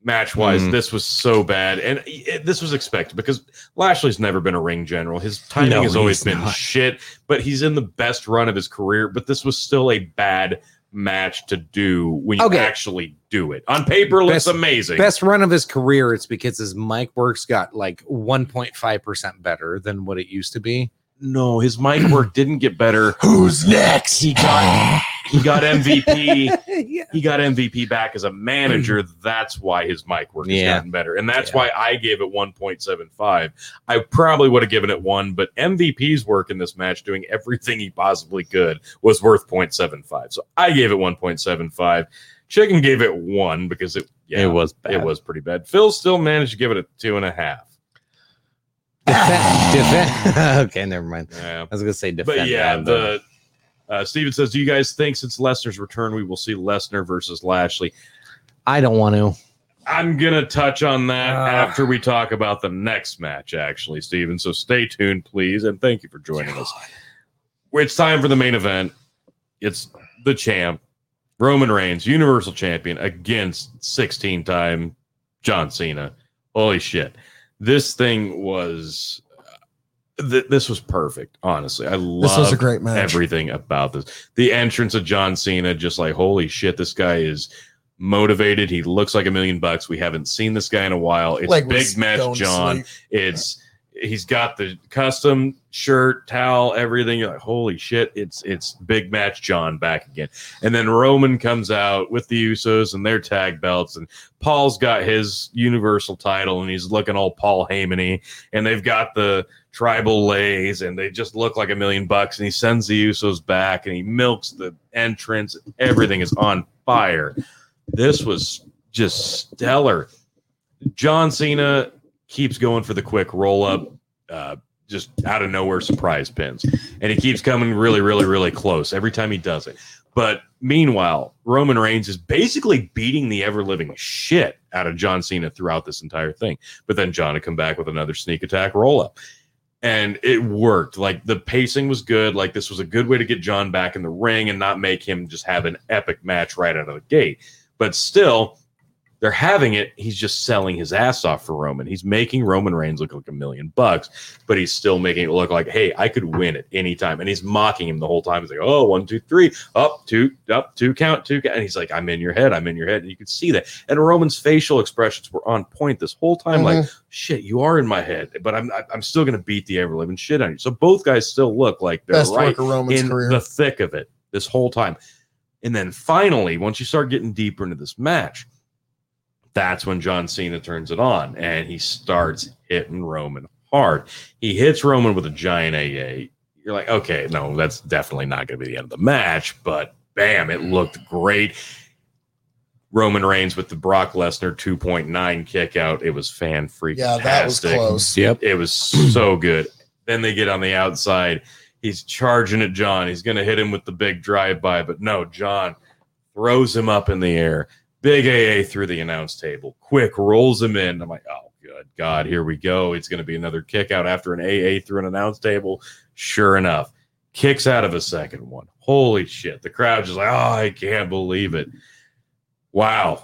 Match wise, Mhm. this was so bad, and it, this was expected because Lashley's never been a ring general. His timing No, has always been not. shit, but he's in the best run of his career. But this was still a bad match to do when you Okay. actually do it. On paper, it looks Best- amazing. Best run of his career. It's because his mic works got like 1.5% better than what it used to be. No, his mic work (clears throat) didn't get better. Who's next? He got he got MVP. (laughs) yeah. he got MVP back as a manager. Mm. That's why his mic work has Yeah. gotten better. And that's Yeah. why I gave it 1.75. I probably would have given it one, but MVP's work in this match, doing everything he possibly could, was worth 0.75. So I gave it 1.75. Chicken gave it one because it yeah, It was bad. it was pretty bad. Phil still managed to give it a two and a half. Defen- (laughs) defen- (laughs) okay, never mind. Yeah. I was gonna say defend. But yeah, that, but- the uh, Steven says, Do you guys think since Lesnar's return we will see Lesnar versus Lashley? I don't want to. I'm gonna touch on that Ah. after we talk about the next match, actually, Steven. So stay tuned, please, and thank you for joining us. It's time for the main event. It's the champ, Roman Reigns, Universal Champion, against 16-time John Cena. Holy shit! This thing was. Th- this was perfect. Honestly, I love This was a great match. everything about this. The entrance of John Cena, just like holy shit, this guy is motivated. He looks like a million bucks. We haven't seen this guy in a while. It's was big match, John. It's he's got the custom shirt, towel, everything. You're like, holy shit! It's it's big match, John back again. And then Roman comes out with the Usos and their tag belts, and Paul's got his Universal title, and he's looking all Paul Heyman-y, and they've got the tribal leis, and they just look like a million bucks. And he sends the Usos back, and he milks the entrance. Everything is on fire. This was just stellar. John Cena keeps going for the quick roll up, uh, just out of nowhere surprise pins, and he keeps coming really, really, really close every time he does it. But meanwhile, Roman Reigns is basically beating the ever living shit out of John Cena throughout this entire thing. But then John would come back with another sneak attack roll up. And it worked. Like the pacing was good. Like this was a good way to get John back in the ring and not make him just have an epic match right out of the gate. But still, they're having it. He's just selling his ass off for Roman. He's making Roman Reigns look like a million bucks, but he's still making it look like, hey, I could win at any time. And he's mocking him the whole time. He's like, oh, one, two, three, up, two, up, two, count, two, count. And he's like, I'm in your head. I'm in your head. And you could see that. And Roman's facial expressions were on point this whole time. Mm-hmm. Like, shit, you are in my head, but I'm I'm still gonna beat the ever living shit on you. So both guys still look like they're Best right in career. the thick of it this whole time. And then finally, once you start getting deeper into this match, That's when John Cena turns it on and he starts hitting Roman hard. He hits Roman with a giant AA. You're like, okay, no, that's definitely not going to be the end of the match, but bam, it looked great. Roman Reigns with the Brock Lesnar 2.9 kick out. It was fan freaking Yeah, that was close. Yep. it was so good. Then they get on the outside. He's charging at John. He's going to hit him with the big drive by, but no, John throws him up in the air. Big AA through the announce table. Quick rolls him in. I'm like, oh, good God, here we go. It's going to be another kick out after an AA through an announce table. Sure enough, kicks out of a second one. Holy shit. The crowd just like, oh, I can't believe it. Wow.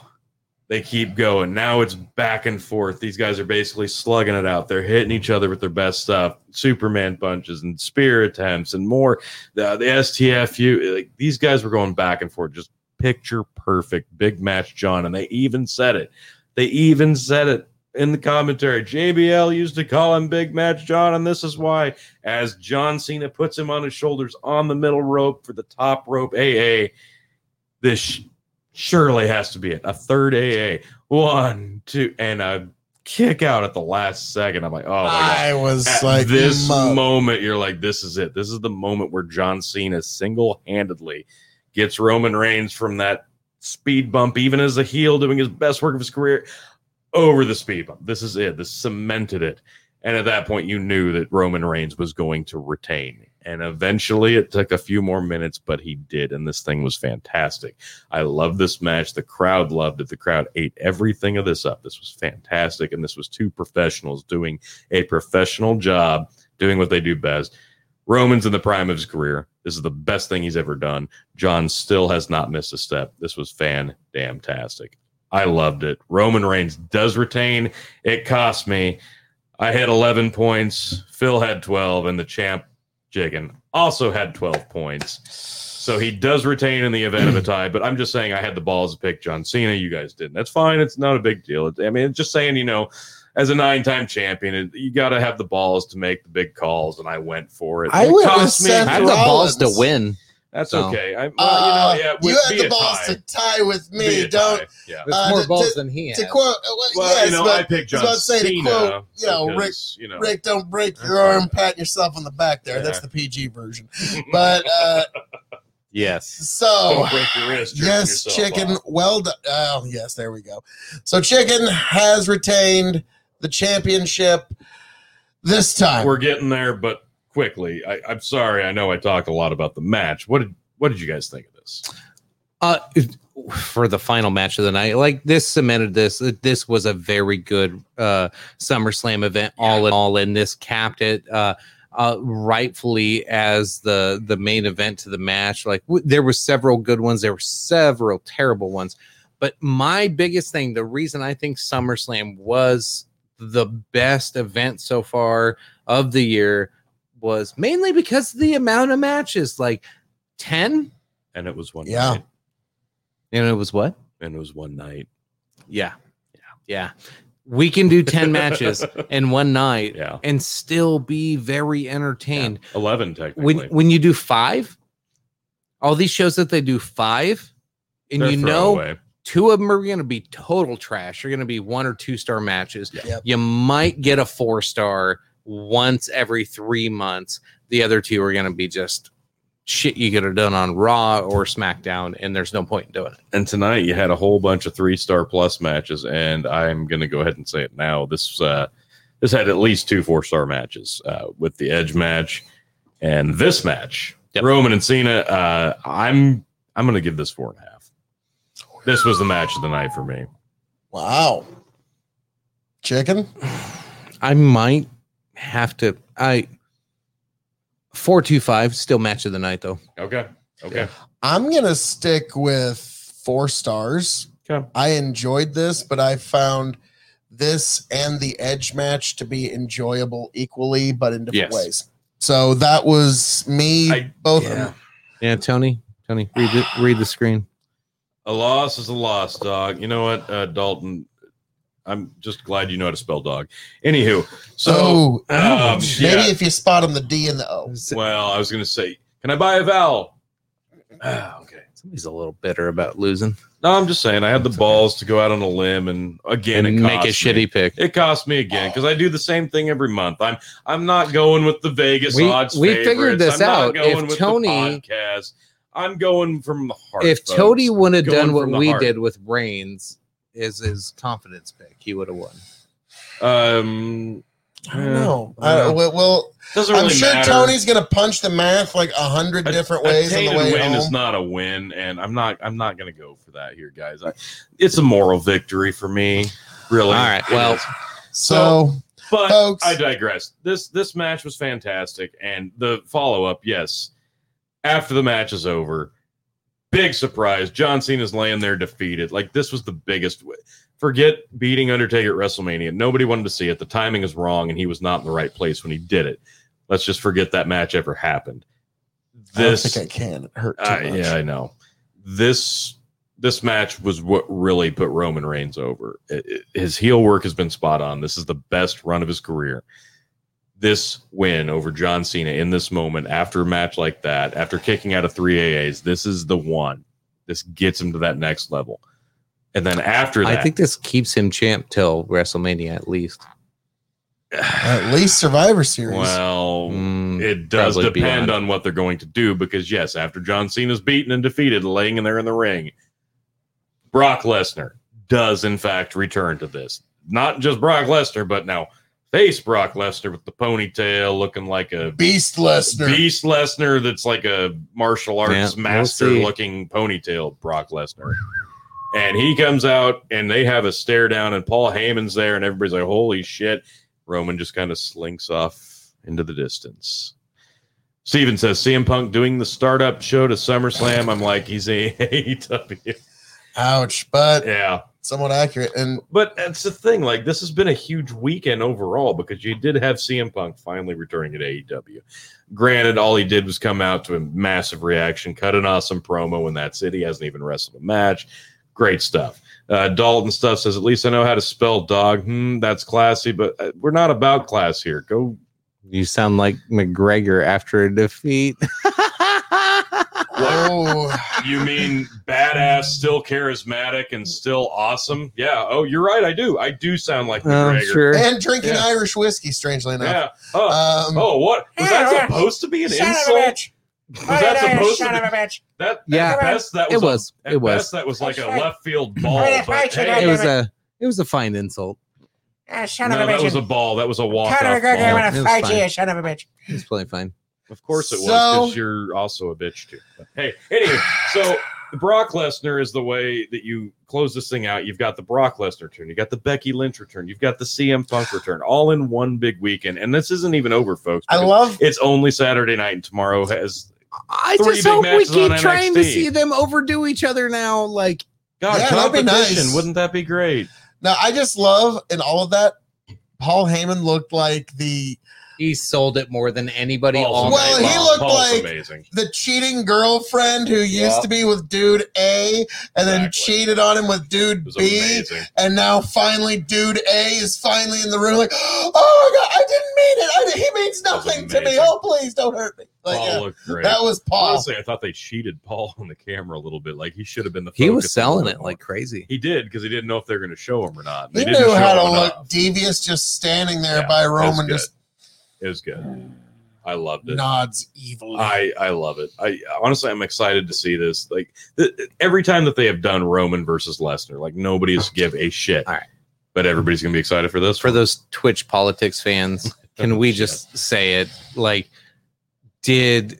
They keep going. Now it's back and forth. These guys are basically slugging it out. They're hitting each other with their best stuff. Superman punches and spear attempts and more. The, the STFU, like these guys were going back and forth, just picture perfect. Big match, John. And they even said it. They even said it in the commentary. JBL used to call him Big Match John, and this is why. As John Cena puts him on his shoulders on the middle rope for the top rope AA, this sh- surely has to be it. A third AA. One, two, and a kick out at the last second. I'm like, oh. I was At like, this moment, you're like, this is it. This is the moment where John Cena single handedly gets Roman Reigns from that speed bump, even as a heel doing his best work of his career, over the speed bump. This is it. This cemented it. And at that point, you knew that Roman Reigns was going to retain. And eventually, it took a few more minutes, but he did. And this thing was fantastic. I love this match. The crowd loved it. The crowd ate everything of this up. This was fantastic. And this was two professionals doing a professional job, doing what they do best. Roman's in the prime of his career. This is the best thing he's ever done. John still has not missed a step. This was fan damn tastic. I loved it. Roman Reigns does retain. It cost me. I had 11 points. Phil had 12, and the champ, Chicken, also had 12 points. So he does retain in the event of a tie, but I'm just saying I had the balls to pick John Cena. You guys didn't. That's fine. It's not a big deal. I mean, just saying, you know, as a nine time champion, you got to have the balls to make the big calls, and I went for it. I it cost me. I had the balls to win. That's So- okay. I, well, Uh, you know, yeah, you had the balls tie. to tie with me. a Don't tie. Yeah. There's Uh, more to- balls than he to has. quote. Well, yes, you know, but I picked John I was about to say to quote, you know, Rick. you know, Rick, don't break your fine. arm, pat yourself on the back there. That's the PG version. But uh, (laughs) yes. so don't break your wrist. yes, chicken. off. Well done. Oh, yes, there we go. So chicken has retained the championship this time. We're getting there, but quickly. I, I'm sorry. I know I talked a lot about the match. What did What did you guys think of this? Uh, for the final match of the night, like this cemented this. This was a very good uh SummerSlam event, all in all, and this capped it uh, uh rightfully as the the main event to the match. Like w- there were several good ones, there were several terrible ones, but my biggest thing, the reason I think SummerSlam was the best event so far of the year was mainly because of the amount of matches, like ten. And it was one Yeah. night. And it was what? And it was one night. Yeah. Yeah. Yeah. We can do 10 (laughs) matches in one night Yeah. and still be very entertained. Eleven technically. When when you do 5, all these shows that they do 5 and They're you know throwaway. Two of them are going to be total trash. They're going to be one or two star matches. Yep. You might get a 4 star once every 3 months. The other two are going to be just shit you could have done on Raw or SmackDown and there's no point in doing it. And tonight you had a whole bunch of three star plus matches, and I'm going to go ahead and say it now. This uh, this had at least two four star matches uh, with the Edge match and this match, Yep. Roman and Cena. Uh, I'm I'm going to give this four and a half. This was the match of the night for me. wow. Chicken. I might have to. I four two five still match of the night though. Okay, okay, I'm gonna stick with four stars. Okay. I enjoyed this, but I found this and the edge match to be enjoyable equally, but in different Yes. ways. So that was me. I- both. yeah. Yeah, Tony. Tony, read the read the screen. A loss is a loss, dog. You know what, uh, Dalton? I'm just glad you know how to spell dog. Anywho, so oh, um, yeah. maybe if you spot on the D and the O. Well, I was going to say, can I buy a vowel? Ah, okay. Somebody's a little bitter about losing No, I'm just saying I had the balls to go out on a limb and again and it make a me. shitty pick. It cost me again because I do the same thing every month. I'm I'm not going with the Vegas We- odds. we figured favorites. this I'm not out. going If with the Tony- podcast. I'm going from the heart. If folks. Tony would have done what we heart. did with Reigns, is his confidence pick, he would have won. um, I don't Yeah. know. Yeah. Uh, well, well, doesn't I'm sure matter. Tony's gonna punch the math like a hundred A- different a ways on the way win is not a win, and I'm not. I'm not going to go for that here, guys. I, it's a moral victory for me. Really. All right, well, is. so, but folks, I digress. This this match was fantastic, and the follow up, yes. After the match is over, big surprise. John Cena's laying there defeated. Like this was the biggest. Forget beating Undertaker at WrestleMania. Nobody wanted to see it. The timing is wrong, and he was not in the right place when he did it. Let's just forget that match ever happened. I This, think I can. It hurt too uh, much. yeah, I know. This this match was what really put Roman Reigns over. It- it- his heel work has been spot on. This is the best run of his career. This win over John Cena in this moment, after a match like that, after kicking out of three AAs, this is the one. This gets him to that next level. And then after that, I think this keeps him champ till WrestleMania at least. At least Survivor Series. well, Mm, It does depend beyond. on what they're going to do because yes, after John Cena's beaten and defeated, laying in there in the ring, Brock Lesnar does in fact return to this. Not just Brock Lesnar, but now face Brock Lesnar with the ponytail, looking like a Beast Lesnar. beast Lesnar that's like a martial arts Yeah, we'll master looking ponytail Brock Lesnar. And he comes out and they have a stare down, and Paul Heyman's there, and everybody's like, holy shit. Roman just kind of slinks off into the distance. Steven says CM Punk doing the startup show to SummerSlam. I'm like, he's a (laughs) AEW. Ouch, but Yeah. Somewhat accurate. And But that's the thing. Like, this has been a huge weekend overall because you did have CM Punk finally returning at AEW. Granted, all he did was come out to a massive reaction, cut an awesome promo, and that's it. He hasn't even wrestled a match. Great stuff. Uh, Dalton stuff says, at least I know how to spell dog. Hmm, that's classy, but uh, we're not about class here. Go. You sound like McGregor after a defeat. (laughs) oh, You mean badass, still charismatic, and still awesome? Yeah. Oh, you're right. I do. I do sound like Oh, McGregor. sure. and drinking Yeah. Irish whiskey, strangely enough. Yeah. Oh, Um, oh, what was that supposed to be an insult? Was that supposed to be? bitch. That Yeah. at best that was It a- was. at It was. best that was like a left field ball. But hey, It was a it was a fine insult. Ah, son no, of a that bitch. was a ball. That was a walk Conor off McGregor, I'm gonna fight you, son of a bitch. It was plenty fine. Of course it was So- because you're also a bitch too. But hey, anyway, so the Brock Lesnar is the way that you close this thing out. You've got the Brock Lesnar return, you got the Becky Lynch return, you've got the CM Punk return, all in one big weekend. And this isn't even over, folks. I love it's only Saturday night, and tomorrow has I Three just big hope we keep trying to see them overdo each other now. Like God Yeah, that'd be competition. nice. Wouldn't that be great? now. I just love in all of that. Paul Heyman looked like the he sold it more than anybody. Paul's all Well, he long. looked Paul's like- amazing. the cheating girlfriend who used Yeah. to be with dude A and then cheated on him with dude B. amazing. And now finally, dude A is finally in the room. Like, oh my god, I didn't mean it. I, he means nothing to me. Oh please, don't hurt me. Like, Paul yeah, looked great. that was Paul. Honestly, I thought they cheated Paul on the camera a little bit. Like he should have been the. he was selling it like crazy. he did because he didn't know if they were going to show him or not. he They didn't knew how to look enough. devious, just standing there Yeah, by it was Roman, just It was good. I loved it. nods evil. I I love it. I honestly I'm excited to see this. Like th- every time that they have done Roman versus Lesnar, like nobody's give a shit. All right. But everybody's gonna be excited for this. For one. those Twitch politics fans, (laughs) can we Shit. just say it? Like, did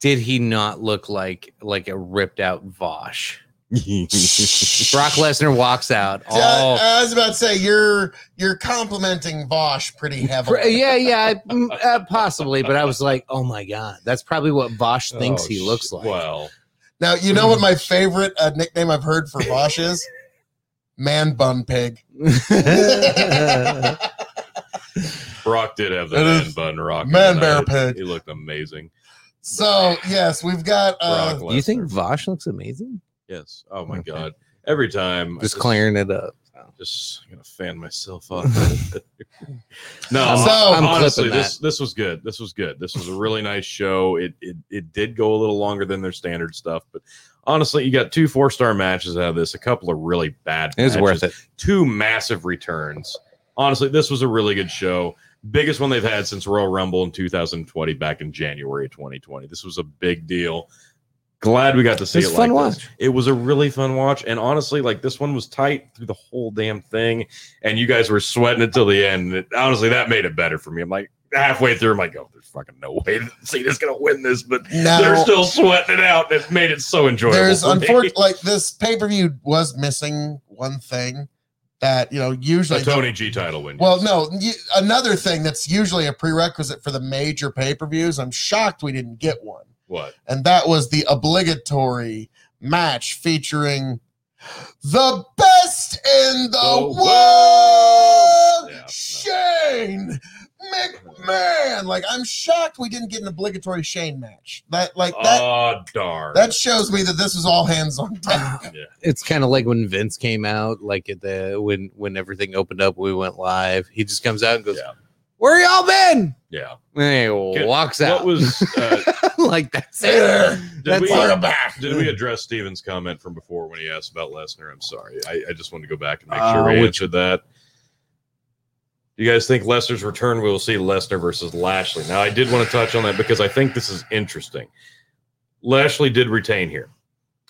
did he not look like like a ripped out Vaush? (laughs) Brock Lesnar walks out. Yeah, All I was about to say you're you're complimenting Vaush pretty heavily. yeah, yeah, (laughs) mm, uh, possibly. But I was like, oh my god, that's probably what Vaush thinks Oh, he looks like. Well, Now you know what my (laughs) favorite uh, nickname I've heard for Vaush is? Man bun pig. Brock did have the man bun rock. man bear tonight. pig. He looked amazing. so yes, we've got uh, Brock Do you think Lesnar. Vaush looks amazing? Yes. Oh my Okay. god. Every time I Just clearing it up. just gonna fan myself off. (laughs) (laughs) no, I'm- So- I'm honestly, this this was good. This was good. This was a really nice show. It it it did go a little longer than their standard stuff, but honestly, you got two four star matches out of this, a couple of really bad. It was worth it. Two massive returns. Honestly, this was a really good show. Biggest one they've had since Royal Rumble in 2020, back in January 2020. This was a big deal. Glad we got to see it. a fun like this. watch. It was a really fun watch, and honestly, like this one was tight through the whole damn thing, and you guys were sweating until the end. It- honestly, that made it better for me. I'm like halfway through, I'm like, oh, there's fucking no way that Cena's gonna win this, but they're still sweating it out. It made it so enjoyable. There's (laughs) unfortunately like this pay per view was missing one thing that you know usually a Tony G title win. Well, no, another thing that's usually a prerequisite for the major pay per views. I'm shocked we didn't get one, what? and that was the obligatory match featuring the best in the The world, world! Yeah. Shane McMahon. Like, I'm shocked we didn't get an obligatory Shane match. That, like that. Oh darn! that shows me that this was all hands on uh, deck. (laughs) yeah. It's kind of like when Vince came out, like at the when when everything opened up, we went live. He just comes out and goes, Yeah. "Where y'all been?" Yeah. And he walks out. What was? (laughs) Uh, like that's it. There, did That's we? Bring back. Did we address Steven's comment from before when he asked about Lesnar? I'm sorry. I, I just wanted to go back and make Uh, sure we which- answered that. You guys think Lesnar's return? We will see Lesnar versus Lashley. Now, I did want to touch on that because I think this is interesting. Lashley did retain here.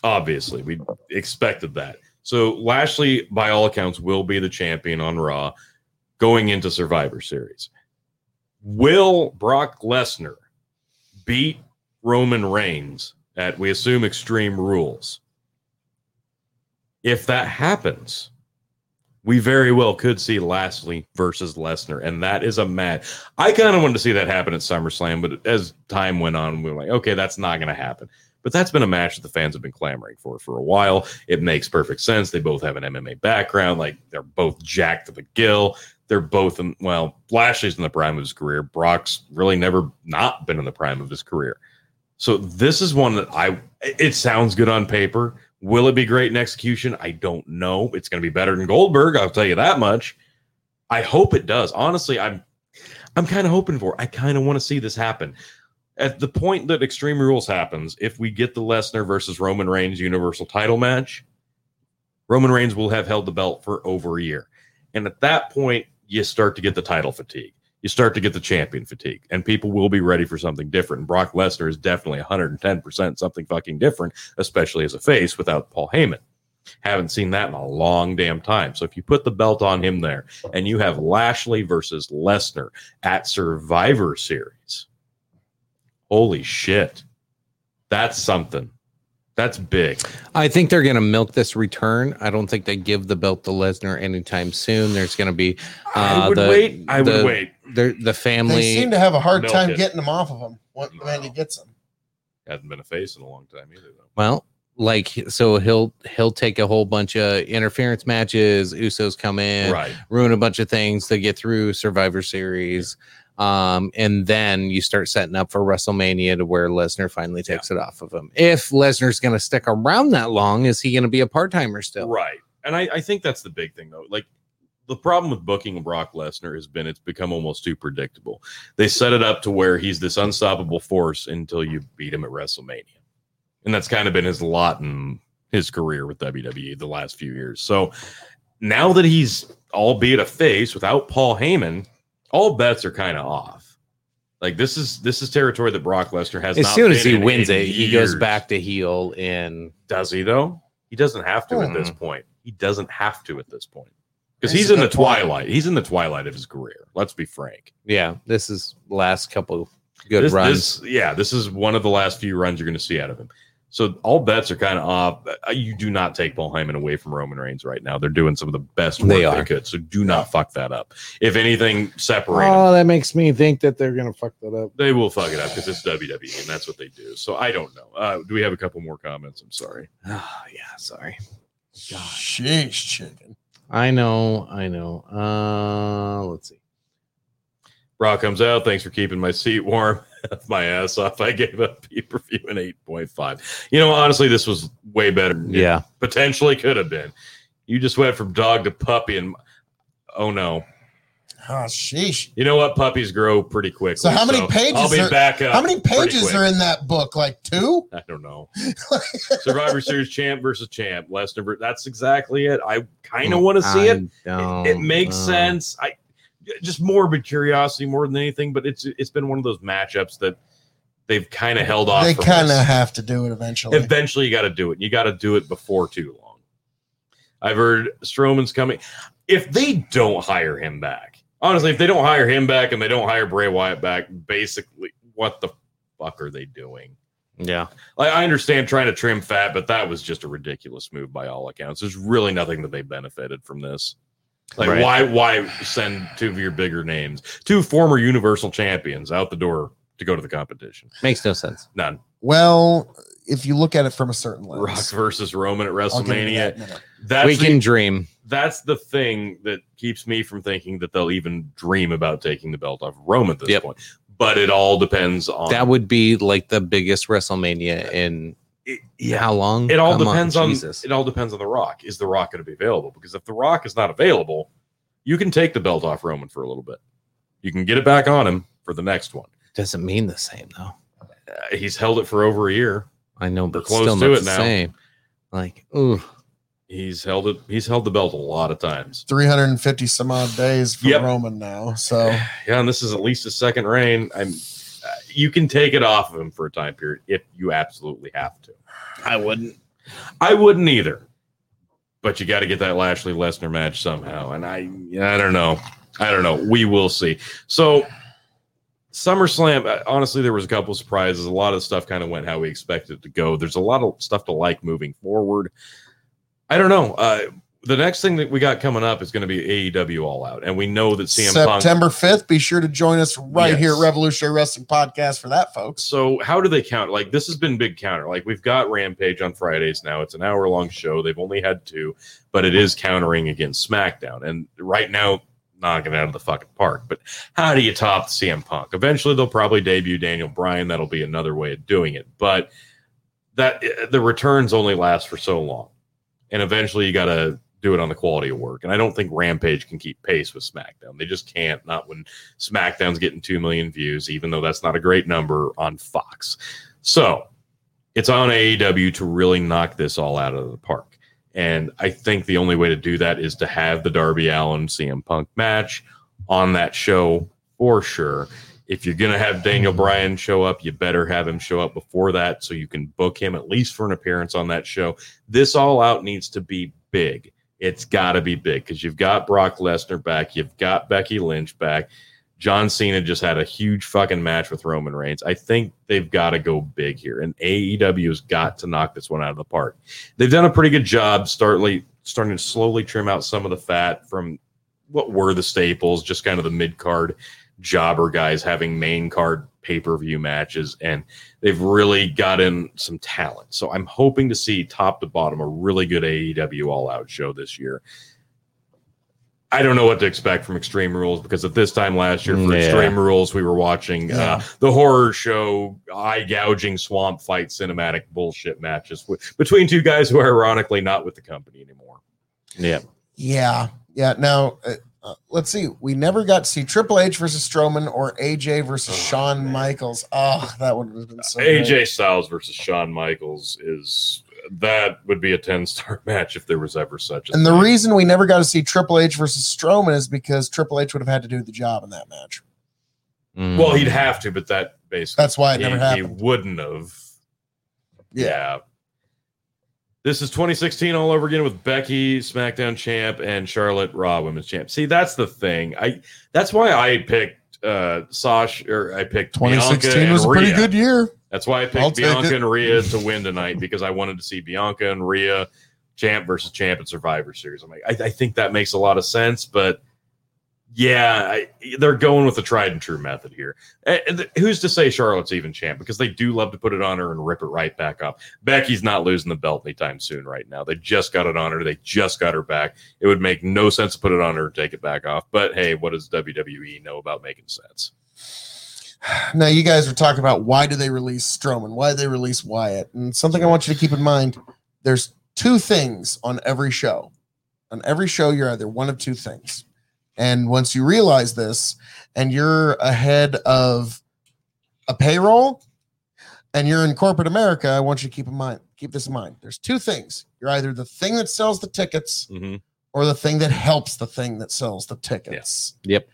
Obviously, we expected that. So Lashley, by all accounts, will be the champion on Raw going into Survivor Series. Will Brock Lesnar beat Roman Reigns at we assume Extreme Rules? If that happens, we very well could see Lashley versus Lesnar, and that is a match. I kind of wanted to see that happen at SummerSlam, but as time went on, we were like, okay, that's not going to happen. But that's been a match that the fans have been clamoring for for a while. It makes perfect sense. They both have an MMA background. Like they're both jacked to the gill. They're both in, well, Lashley's in the prime of his career. Brock's really never not been in the prime of his career. So this is one that I, it sounds good on paper. Will it be great in execution? I don't know. It's going to be better than Goldberg. I'll tell you that much. I hope it does. Honestly, I'm, I'm kind of hoping for. I kind of want to see this happen. At the point that Extreme Rules happens, if we get the Lesnar versus Roman Reigns Universal Title match, Roman Reigns will have held the belt for over a year, and at that point, you start to get the title fatigue. You start to get the champion fatigue, and people will be ready for something different. And Brock Lesnar is definitely 110% something fucking different, especially as a face without Paul Heyman. Haven't seen that in a long damn time. So if you put the belt on him there and you have Lashley versus Lesnar at Survivor Series, holy shit. That's something. That's big. I think they're going to milk this return. I don't think they give the belt to Lesnar anytime soon. There's going to be I Uh, would the- wait. I would the- wait. the the They family. seem to have a hard time it. getting them off of him when, when he gets them. Hasn't been a face in a long time either, though. Well, like so he'll he'll take a whole bunch of interference matches. Usos come in, right. ruin a bunch of things to get through Survivor Series. Um, and then you start setting up for WrestleMania to where Lesnar finally takes it off of him. If Lesnar's going to stick around that long, is he going to be a part timer still? Right. And I, I think that's the big thing, though. Like, the problem with booking Brock Lesnar has been it's become almost too predictable. They set it up to where he's this unstoppable force until you beat him at WrestleMania. And that's kind of been his lot in his career with WWE the last few years. So now that he's, albeit a face without Paul Heyman, all bets are kind of off. Like this is this is territory that Brock Lesnar has. As soon as he in wins in it, he goes back to heel in Does he though? He doesn't have to at this Hmm. point. He doesn't have to at this point because he's in the point. twilight. He's in the twilight of his career. Let's be frank. yeah. This is last couple good this, runs. this- yeah, this is one of the last few runs you're going to see out of him. So all bets are kind of off. Uh, You do not take Paul Heyman away from Roman Reigns right now. They're doing some of the best work They they, could. So do not fuck that up. If anything, separate. 'em. Oh, that makes me think that they're gonna fuck that up. They will fuck it up because it's WWE and that's what they do. So I don't know. Uh, do we have a couple more comments? I'm sorry. Oh, yeah, sorry. Sheesh, chicken. I know, I know. Uh let's see. Brock comes out. Thanks for keeping my seat warm. (laughs) my ass off. I gave up pay per view an 8.5. You know, honestly, this was way better. than it Yeah. potentially could have been. You just went from dog to puppy, and oh no. Oh, sheesh. You know what? Puppies grow pretty quickly. So how many pages I'll be are- back up. How many pages are in that book? Like two? I don't know. Survivor Series champ versus champ. Lesnar. ver- That's exactly it. I kind of want to see it. It, it makes know. Uh, sense. I just morbid curiosity more than anything, but it's it's been one of those matchups that they've kind of held off. They kind of have to do it eventually. Eventually, you got to do it. You got to do it before too long. I've heard Strowman's coming. If they don't hire him back, honestly, if they don't hire him back and they don't hire Bray Wyatt back, basically, what the fuck are they doing? Yeah. Like, I understand trying to trim fat, but that was just a ridiculous move by all accounts. There's really nothing that they benefited from this. Like, Right. why why send two of your bigger names, two former Universal champions, out the door to go to the competition? Makes no sense. None. well, if you look at it from a certain lens, Rock versus Roman at I'll get into WrestleMania. that in a minute. That's we the, can dream. that's the thing that keeps me from thinking that they'll even dream about taking the belt off of Roman at this Yep. point. But it all depends on That would be like the biggest WrestleMania in it, how long? It all Come depends on, Jesus. it all depends on the Rock. Is the Rock going to be available? Because if the Rock is not available, you can take the belt off Roman for a little bit. You can get it back on him for the next one. Doesn't mean the same though. Uh, he's held it for over a year. I know, but close still to not it the now. same. Like, ooh, He's held it. He's held the belt a lot of times. 350 some odd days for Yep. Roman now. So (sighs) Yeah, and this is at least a second reign. I'm. You can take it off of him for a time period if you absolutely have to. I wouldn't. I wouldn't either. But you got to get that Lashley Lesnar match somehow, and I, I don't know, I don't know. We will see. So, SummerSlam. uh, Honestly, there was a couple surprises. A lot of stuff kind of went how we expected it to go. There's a lot of stuff to like moving forward. I don't know. Uh, the next thing that we got coming up is going to be AEW All Out, and we know that CM Punk. September 5th, be sure to join us right Yes. here at Revolutionary Wrestling Podcast for that, folks. So how do they count? Like this has been big counter. Like we've got Rampage on Fridays now. It's an hour long show. They've only had two, but it is countering against SmackDown. And right now, knocking out of the fucking park. But how do you top CM Punk? Eventually, they'll probably debut Daniel Bryan. That'll be another way of doing it. But that eh, the returns only last for so long, and eventually you got to do it on the quality of work. And I don't think Rampage can keep pace with SmackDown. They just can't. Not when SmackDown's getting 2 million views, even though that's not a great number on Fox. So it's on AEW to really knock this all out of the park. And I think the only way to do that is to have the Darby Allin CM Punk match on that show for sure. If you're going to have Daniel Bryan show up, you better have him show up before that so you can book him at least for an appearance on that show. This all out needs to be big. It's got to be big because you've got Brock Lesnar back, you've got Becky Lynch back. John Cena just had a huge fucking match with Roman Reigns. I think they've got to go big here, and AEW has got to knock this one out of the park. They've done a pretty good job starting starting to slowly trim out some of the fat from what were the staples, just kind of the mid card jobber guys having main card pay per view matches, and they've really gotten some talent. So I'm hoping to see top to bottom a really good AEW All Out show this year. I don't know what to expect from Extreme Rules because at this time last year for Yeah. Extreme Rules we were watching Yeah. uh, the horror show, eye gouging swamp fight cinematic bullshit matches w- between two guys who are ironically not with the company anymore. Yeah. Yeah. Yeah. Now, uh, let's see. We never got to see Triple H versus Strowman or AJ versus Oh, Shawn man. Michaels. Oh, that would have been so AJ great. Styles versus Shawn Michaels is that would be a (laughs) 10 star match if there was ever such a And the reason we never got to see Triple H versus Strowman is because Triple H would have had to do the job in that match. Mm. well, he'd have to, but that basically That's why it he, never he happened. wouldn't have. Yeah. yeah. This is 2016 all over again with Becky, SmackDown champ, and Charlotte Raw Women's champ. See, that's the thing. I that's why I picked uh Sash or I picked Bianca 2016 and was a pretty good year. That's why I picked Bianca it. and Rhea to win tonight because I wanted to see Bianca and Rhea champ versus champ at Survivor Series. I'm like, I, I think that makes a lot of sense, but yeah, I, they're going with the tried and true method here. And- who's to say Charlotte's even champ? Because they do love to put it on her and rip it right back off. Becky's not losing the belt anytime soon, right now. They just got it on her. They just got her back. It would make no sense to put it on her and take it back off. But hey, what does WWE know about making sense? (sighs) Now, you guys were talking about why do they release Strowman? Why did they release Wyatt? And something I want you to keep in mind there's two things on every show. On every show, you're either one of two things. And once you realize this and you're ahead of a payroll and you're in corporate America, I want you to keep in mind, keep this in mind. There's two things. You're either the thing that sells the tickets Mhm. or the thing that helps the thing that sells the tickets. Yep.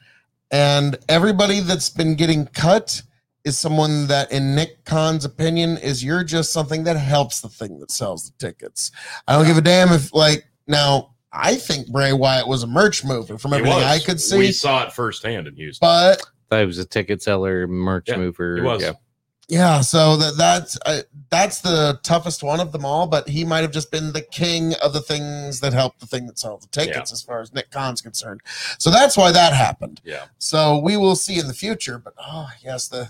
And everybody that's been getting cut is someone that, in Nick Khan's opinion, is you're just something that helps the thing that sells the tickets. I don't give a damn if, like, now I think Bray Wyatt was a merch mover from He everything. I could see, We saw it firsthand in Houston. but Thought he was a ticket seller, merch Yeah, mover. he was. Yeah. yeah, so that that's uh, that's the toughest one of them all. But he might have just been the king of the things that helped the thing that sold the tickets, as far as Nick Khan's concerned. So that's why that happened. Yeah. So we will see in the future. But oh yes, the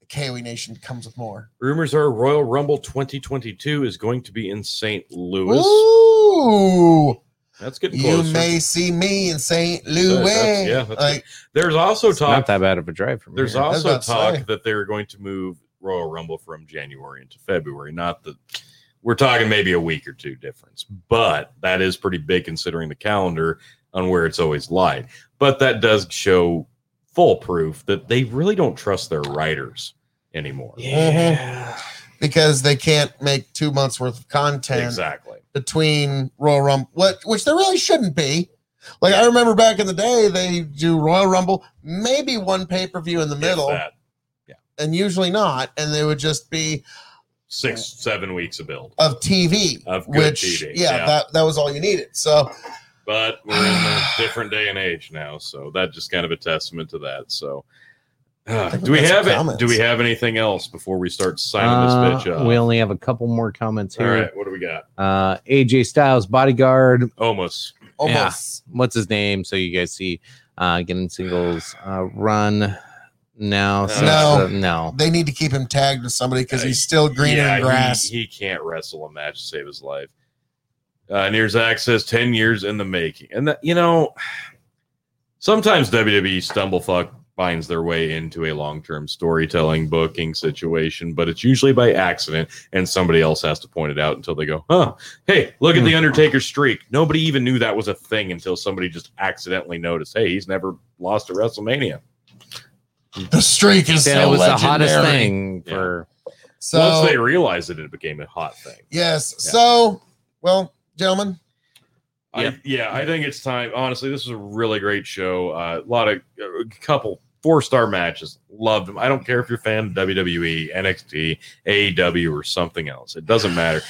the KOE Nation comes with more. Rumors are Royal Rumble 2022 is going to be in St. Louis. Ooh, That's getting you may see me in St. Louis. that's- yeah, that's like There's also It's not talk. that bad of a drive from There's here. also talk say. that they're going to move Royal Rumble from January into February. Not that we're talking maybe a week or two difference, but that is pretty big considering the calendar on where it's always light. But that does show full proof that they really don't trust their writers anymore. Mm-hmm. Yeah. Because they can't make two months worth of content Exactly. between Royal Rumble, what which there really shouldn't be. Like I remember back in the day, they do Royal Rumble, maybe one pay per view in the middle, that. and usually not, and they would just be Six, seven weeks of build. of TV, Of good which TV, yeah, yeah. that that was all you needed. So but we're in a (sighs) different day and age now so that just kind of a testament to that so uh, do we we got some have it comments. do we have anything else before we start signing this bitch Uh, up we only have a couple more comments here. right what do we got Uh, AJ Styles, bodyguard. almost almost What's his name? So you guys see, uh, getting singles uh, run now. So No. uh, no. they need to keep him tagged with somebody because Uh, he's still greener yeah, in grass. He, he can't wrestle a match to save his life uh, near Zach says 10 years in the making and that you know (sighs) sometimes WWE stumblefuck finds their way into a long-term storytelling booking situation but it's usually by accident and somebody else has to point it out until they go huh hey look at the undertaker streak nobody even knew that was a thing until somebody just accidentally noticed hey he's never lost a wrestlemania the streak is Then so it was legendary. the hottest thing Yeah. for. So once they realized it it became a hot thing yes, Yeah. so well, gentlemen, I, yeah, I think it's time. Honestly, this was a really great show. Uh, a lot of a couple four star matches. Loved them. I don't care if you're a fan of WWE, NXT, AEW, or something else. It doesn't matter.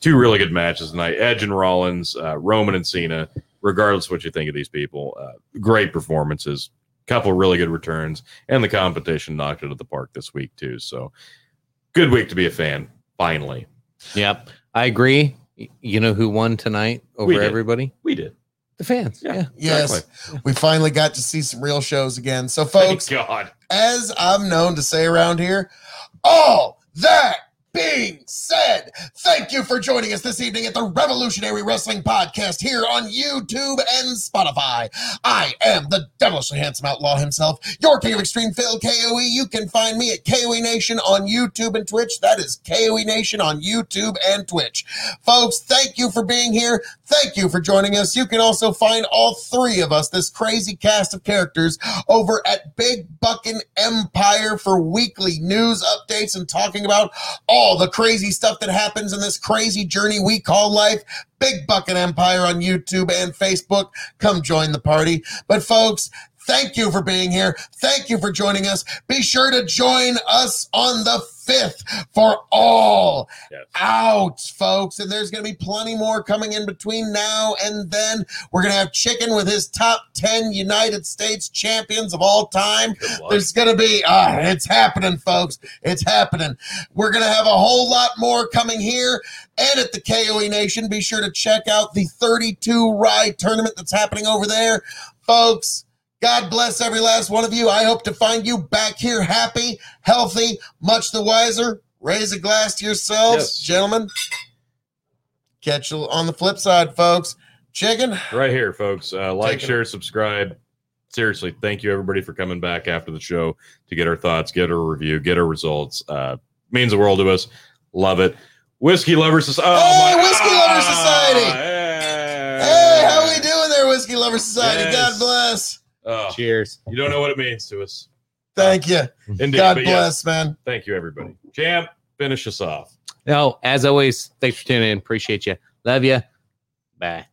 Two really good matches tonight. Edge and Rollins, uh, Roman and Cena. Regardless of what you think of these people, uh, great performances. Couple really good returns, and the competition knocked it out of the park this week too. So, good week to be a fan. Finally, Yep, I agree. You know who won tonight over did. everybody? we did. The fans. Yeah. Yeah. yes, Exactly. we finally got to see some real shows again. So, Thank folks, God. as I'm known to say around here, all that being said, thank you for joining us this evening at the Revolutionary Wrestling Podcast here on YouTube and Spotify. I am the devilishly handsome outlaw himself, your king of extreme Phil KOE. You can find me at KOE Nation on YouTube and Twitch. That is KOE Nation on YouTube and Twitch. Folks, thank you for being here. Thank you for joining us. You can also find all three of us, this crazy cast of characters, over at Big Buckin Empire for weekly news updates and talking about all the crazy stuff that happens in this crazy journey we call life. Big Bucket Empire on YouTube and Facebook. Come join the party. But folks, thank you for being here. Thank you for joining us. Be sure to join us on the 5th for all Yes. out, folks. And there's going to be plenty more coming in between now and then. We're going to have Chicken with his top 10 United States champions of all time. There's going to be, ah, it's happening, folks. It's happening. We're going to have a whole lot more coming here and at the KOE Nation. Be sure to check out the 32 ride tournament that's happening over there. Folks, God bless every last one of you. I hope to find you back here happy, healthy, much the wiser. Raise a glass to yourselves, Yes. gentlemen. Catch you on the flip side, folks. Chicken. right here, folks. Uh, like, it. share, subscribe. Seriously, thank you everybody for coming back after the show to get our thoughts, get our review, get our results. Uh, means the world to us. Love it. Whiskey Lovers Society. Hey, Whiskey Lovers Society! Hey, Hey, how we doing there, Whiskey Lover Society? Yes. God bless. Oh, Cheers. you don't know what it means to us. Thank you. Indeed. God but bless, yes, man. thank you, everybody. Champ, finish us off. No, as always, thanks for tuning in. Appreciate you. Love you. Bye.